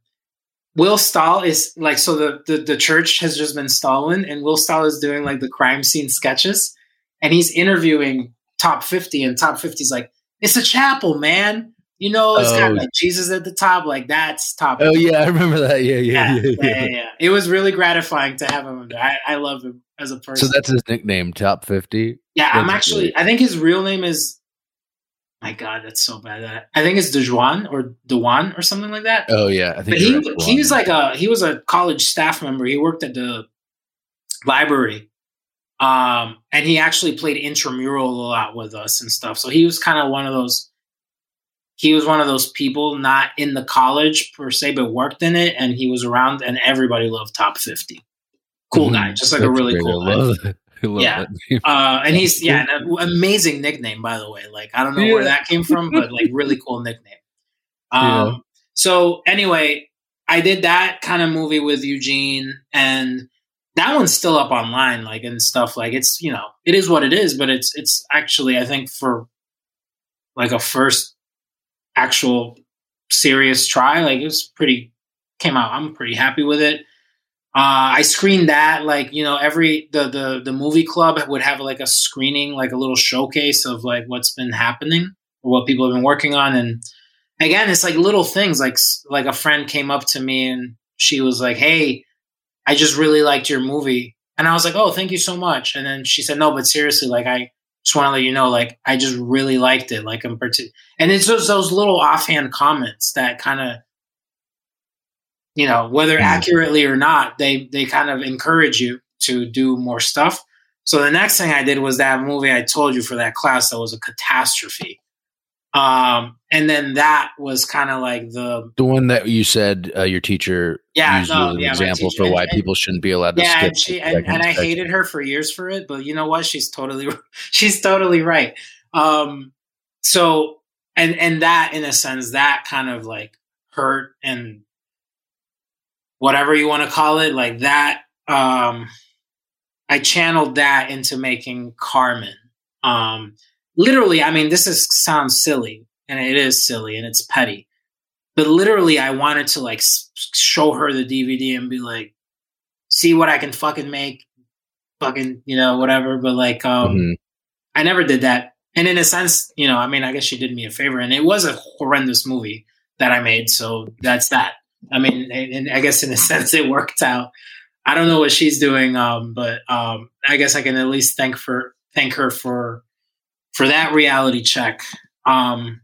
Speaker 3: Will Stahl is like so the, the the church has just been stolen and Will Stahl is doing like the crime scene sketches and he's interviewing top 50 and top 50 is like it's a chapel man you know it's oh. got like Jesus at the top like that's top
Speaker 4: Oh yeah I remember that yeah
Speaker 3: yeah yeah, yeah, yeah, yeah, yeah. it was really gratifying to have him I, I love him as a person
Speaker 4: so that's his nickname top 50
Speaker 3: yeah, I'm actually. Great. I think his real name is. My God, that's so bad. I think it's Dejuan or Dewan or something like that.
Speaker 4: Oh yeah, I think.
Speaker 3: But he he was like a he was a college staff member. He worked at the library, um, and he actually played intramural a lot with us and stuff. So he was kind of one of those. he was one of those people not in the college per se, but worked in it, and he was around, and everybody loved Top Fifty. Cool
Speaker 4: Mhm.
Speaker 3: guy, just like a really cool guy. <laughs>
Speaker 4: I love
Speaker 3: Yeah.
Speaker 4: that name.
Speaker 3: Uh, and he's yeah, an amazing nickname by the way. Like I don't know where that came from, but like really cool nickname. <laughs> Um,
Speaker 4: Yeah.
Speaker 3: so anyway, I did that kind of movie with Eugene, and that one's still up online, like and stuff. Like it's you know it is what it is, but it's it's actually I think for like a first actual serious try, like it was pretty came out. I'm pretty happy with it. Uh, I screened that like you know every the the the movie club would have like a screening like a little showcase of like what's been happening or what people have been working on and again it's like little things like like a friend came up to me and she was like hey I just really liked your movie and I was like oh thank you so much and then she said no but seriously like I just want to let you know like I just really liked it like in particular and it's just those little offhand comments that kind of you know whether
Speaker 4: Mhm.
Speaker 3: accurately or not they they kind of encourage you to do more stuff so the next thing i did was that movie i told you for that class that was a catastrophe um and then that was kind of like the
Speaker 4: The one that you said uh, your teacher
Speaker 3: Yeah,
Speaker 4: used
Speaker 3: no,
Speaker 4: as an
Speaker 3: yeah,
Speaker 4: example
Speaker 3: teacher-
Speaker 4: for why
Speaker 3: and-
Speaker 4: people shouldn't be allowed to
Speaker 3: yeah
Speaker 4: skip.
Speaker 3: and she and, and i hated her for years for it but you know what she's totally <laughs> she's totally right um so and and that in a sense that kind of like hurt and whatever you want to call it like that um i channeled that into making carmen um literally i mean this is sounds silly and it is silly and it's petty but literally i wanted to like show her the dvd and be like see what i can fucking make fucking you know whatever but like um
Speaker 4: Mhm.
Speaker 3: I never did that. And in a sense, you know, I mean, I guess she did me a favor, and it was a horrendous movie that I made. So that's that. I mean, and I guess in a <laughs> sense, it worked out. I don't know what she's doing, um, but um, I guess I can at least thank for thank her for for that reality check. Um,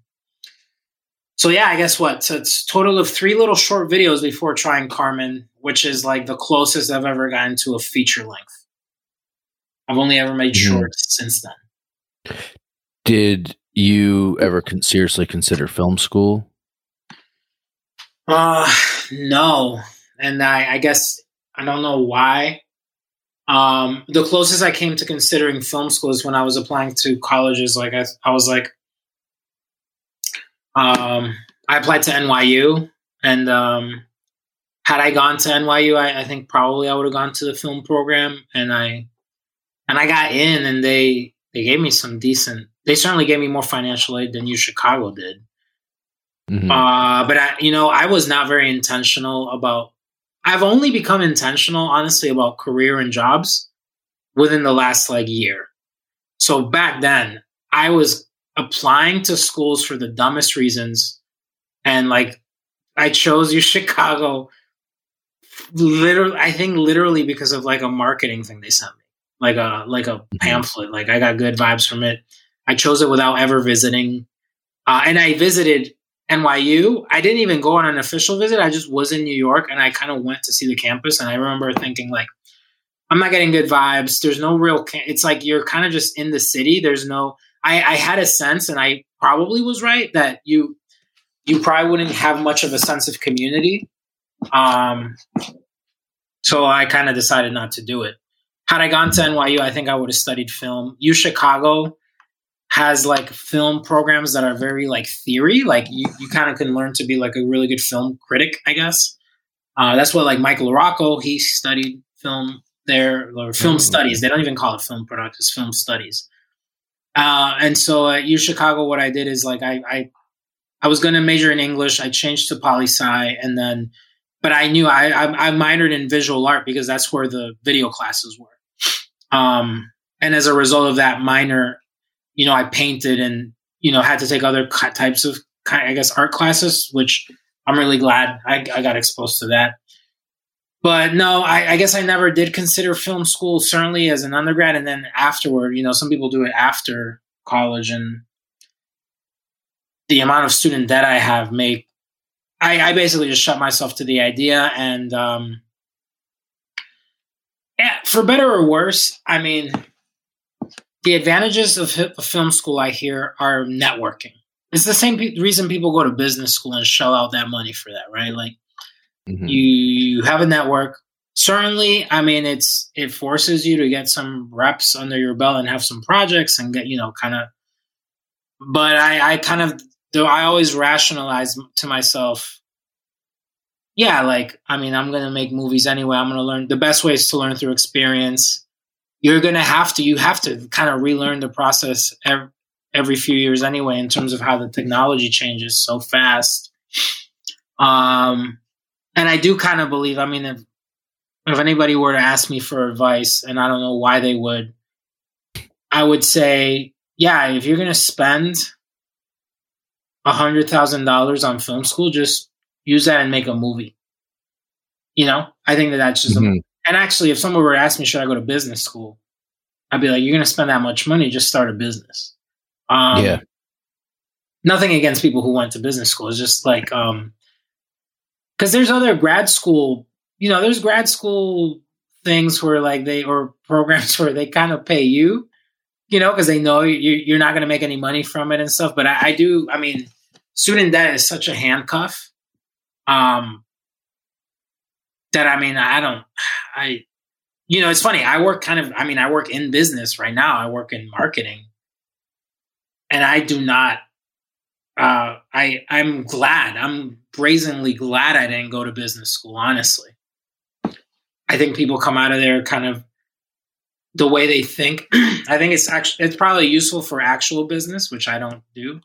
Speaker 3: so yeah, I guess what? So it's a total of three little short videos before trying Carmen, which is like the closest I've ever gotten to a feature length. I've only ever made
Speaker 4: Mhm.
Speaker 3: shorts since then.
Speaker 4: Did you ever con- seriously consider film school?
Speaker 3: Uh, no. And I, I guess I don't know why. Um, the closest I came to considering film school is when I was applying to colleges. Like I, I was like, um, I applied to NYU, and um, had I gone to NYU, I, I think probably I would have gone to the film program, and I, and I got in, and they they gave me some decent. They certainly gave me more financial aid than U Chicago did.
Speaker 4: Mhm.
Speaker 3: Uh, but I, you know, I was not very intentional about. I've only become intentional, honestly, about career and jobs within the last like year. So back then, I was applying to schools for the dumbest reasons, and like, I chose U <laughs> Chicago. Literally, I think literally because of like a marketing thing they sent me, like a like a pamphlet. Like I got good vibes from it. I chose it without ever visiting, uh, and I visited NYU. I didn't even go on an official visit. I just was in New York and I kind of went to see the campus. And I remember thinking, like, I'm not getting good vibes. There's no real, ca- it's like you're kind of just in the city. There's no, I, I had a sense, and I probably was right, that you, you probably wouldn't have much of a sense of community. Um, so I kind of decided not to do it. Had I gone to NYU, I think I would have studied film. U Chicago, has like film programs that are very like theory like you, you kind of can learn to be like a really good film critic i guess. Uh, that's what like michael Rocco he studied film there or film
Speaker 4: Oh.
Speaker 3: studies. They don't even call it film product it's film studies. Uh, and so at u chicago what i did is like i i, I was going to major in english i changed to poli sci and then but i knew I, I i minored in visual art because that's where the video classes were. Um and as a result of that minor you know, I painted and you know had to take other types of I guess art classes, which I'm really glad I, I got exposed to that. But no, I, I guess I never did consider film school. Certainly as an undergrad, and then afterward, you know, some people do it after college, and the amount of student debt I have make I, I basically just shut myself to the idea, and um, yeah, for better or worse, I mean the advantages of film school I hear are networking. it's the same pe- reason people go to business school and shell out that money for that, right? Like
Speaker 1: Mhm.
Speaker 3: you you have a network. Certainly, I mean it's it forces you to get some reps under your belt and have some projects and get you know kind of. But I I kind of though I always rationalize to myself. Yeah, like I mean, I'm gonna make movies anyway. I'm gonna learn. The best way is to learn through experience. You're gonna have to. You have to kind of relearn the process every, every few years anyway, in terms of how the technology changes so fast. Um, and I do kind of believe. I mean, if if anybody were to ask me for advice, and I don't know why they would, I would say, yeah, if you're gonna spend a hundred thousand dollars on film school, just use that and make a movie. You know, I think that that's just. A,
Speaker 1: Mhm.
Speaker 3: And actually, if someone were to ask me, should I go to business school? I'd be like, you're gonna spend that much money, just start a business. Um,
Speaker 4: Yeah.
Speaker 3: Nothing against people who went to business school. It's just like, um, because there's other grad school, you know, there's grad school things where like they or programs <laughs> where they kind of pay you, you know, because they know you, you're not going to make any money from it and stuff. But I, I do. I mean, student debt is such a handcuff. Um, that I mean, I don't, I, you know, it's funny. I work kind of. I mean, I work in business right now. I work in marketing, and I do not. Uh, I I'm glad. I'm brazenly glad I didn't go to business school. Honestly, I think people come out of there kind of the way they think. <clears throat> I think it's actually it's probably useful for actual business, which I don't do,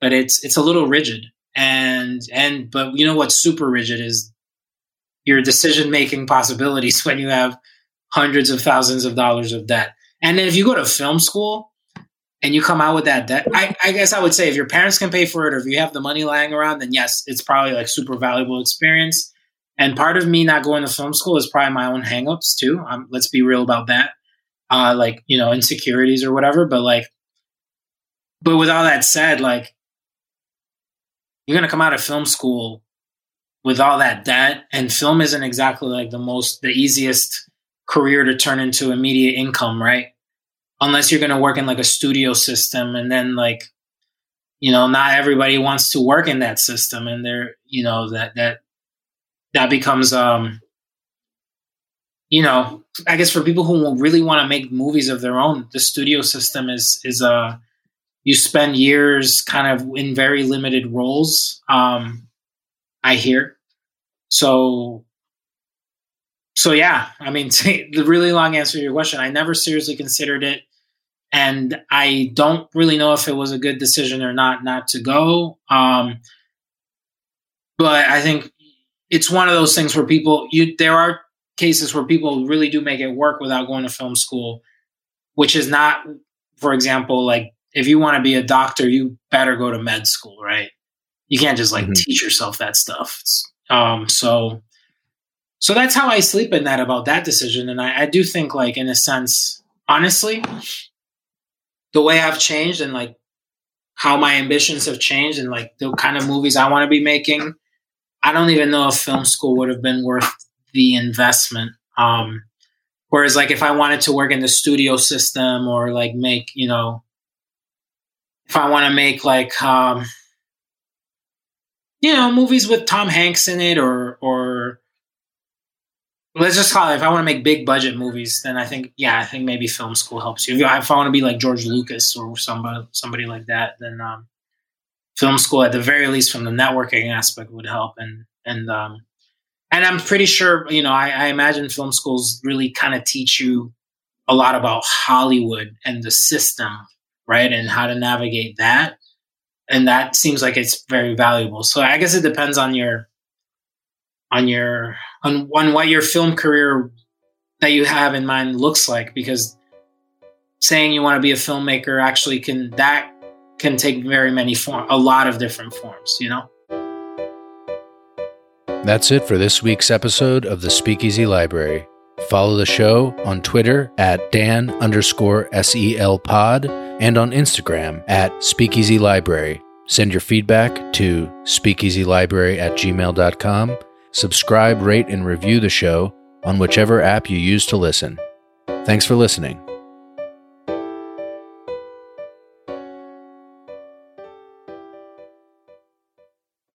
Speaker 3: but it's it's a little rigid. And and but you know what's super rigid is your decision making possibilities <laughs> when you have hundreds of thousands of dollars of debt. And then if you go to film school and you come out with that debt, I, I guess I would say if your parents can pay for it or if you have the money lying around, then yes, it's probably like super valuable experience. And part of me not going to film school is probably my own hangups too. Um, let's be real about that. Uh, like, you know, insecurities or whatever. But like, but with all that said, like, you're going to come out of film school with all that debt and film isn't exactly like the most, the easiest career to turn into immediate income, right? Unless you're going to work in like a studio system and then like, you know, not everybody wants to work in that system and they're, you know, that, that, that becomes, um, you know, I guess for people who really want to make movies of their own, the studio system is, is, uh, you spend years kind of in very limited roles. Um, I hear. So, so yeah, I mean, <laughs> the really long answer to your question, I never seriously considered it, and I don't really know if it was a good decision or not not to go. Um, but I think it's one of those things where people you there are cases where people really do make it work without going to film school, which is not, for example, like if you want to be a doctor, you better go to med school, right? You can't just like
Speaker 1: Mhm.
Speaker 3: teach yourself that stuff. It's, um, so, so that's how I sleep at night about that decision. And I, I do think, like, in a sense, honestly, the way I've changed and like how my ambitions have changed and like the kind of movies I want to be making, I don't even know if film school would have been worth the investment. Um, whereas, like, if I wanted to work in the studio system or like make, you know, if I want to make like, um, you know, movies with Tom Hanks in it, or or let's just call it. If I want to make big budget movies, then I think yeah, I think maybe film school helps you. If, I want to be like George Lucas or somebody somebody like that, then um, film school at the very least from the networking aspect would help. And and um, and I'm pretty sure you know I, I imagine film schools really kind of teach you a lot about Hollywood and the system, right, and how to navigate that and that seems like it's very valuable. So I guess it depends on your on your on on what your film career that you have in mind looks like because saying you want to be a filmmaker actually can that can take very many form a lot of different forms, you know.
Speaker 4: That's it for this week's episode of the Speakeasy Library. Follow the show on Twitter at Dan underscore SEL pod and on Instagram at Speakeasy Library. Send your feedback to speakeasylibrary at gmail.com. Subscribe, rate, and review the show on whichever app you use to listen. Thanks for listening.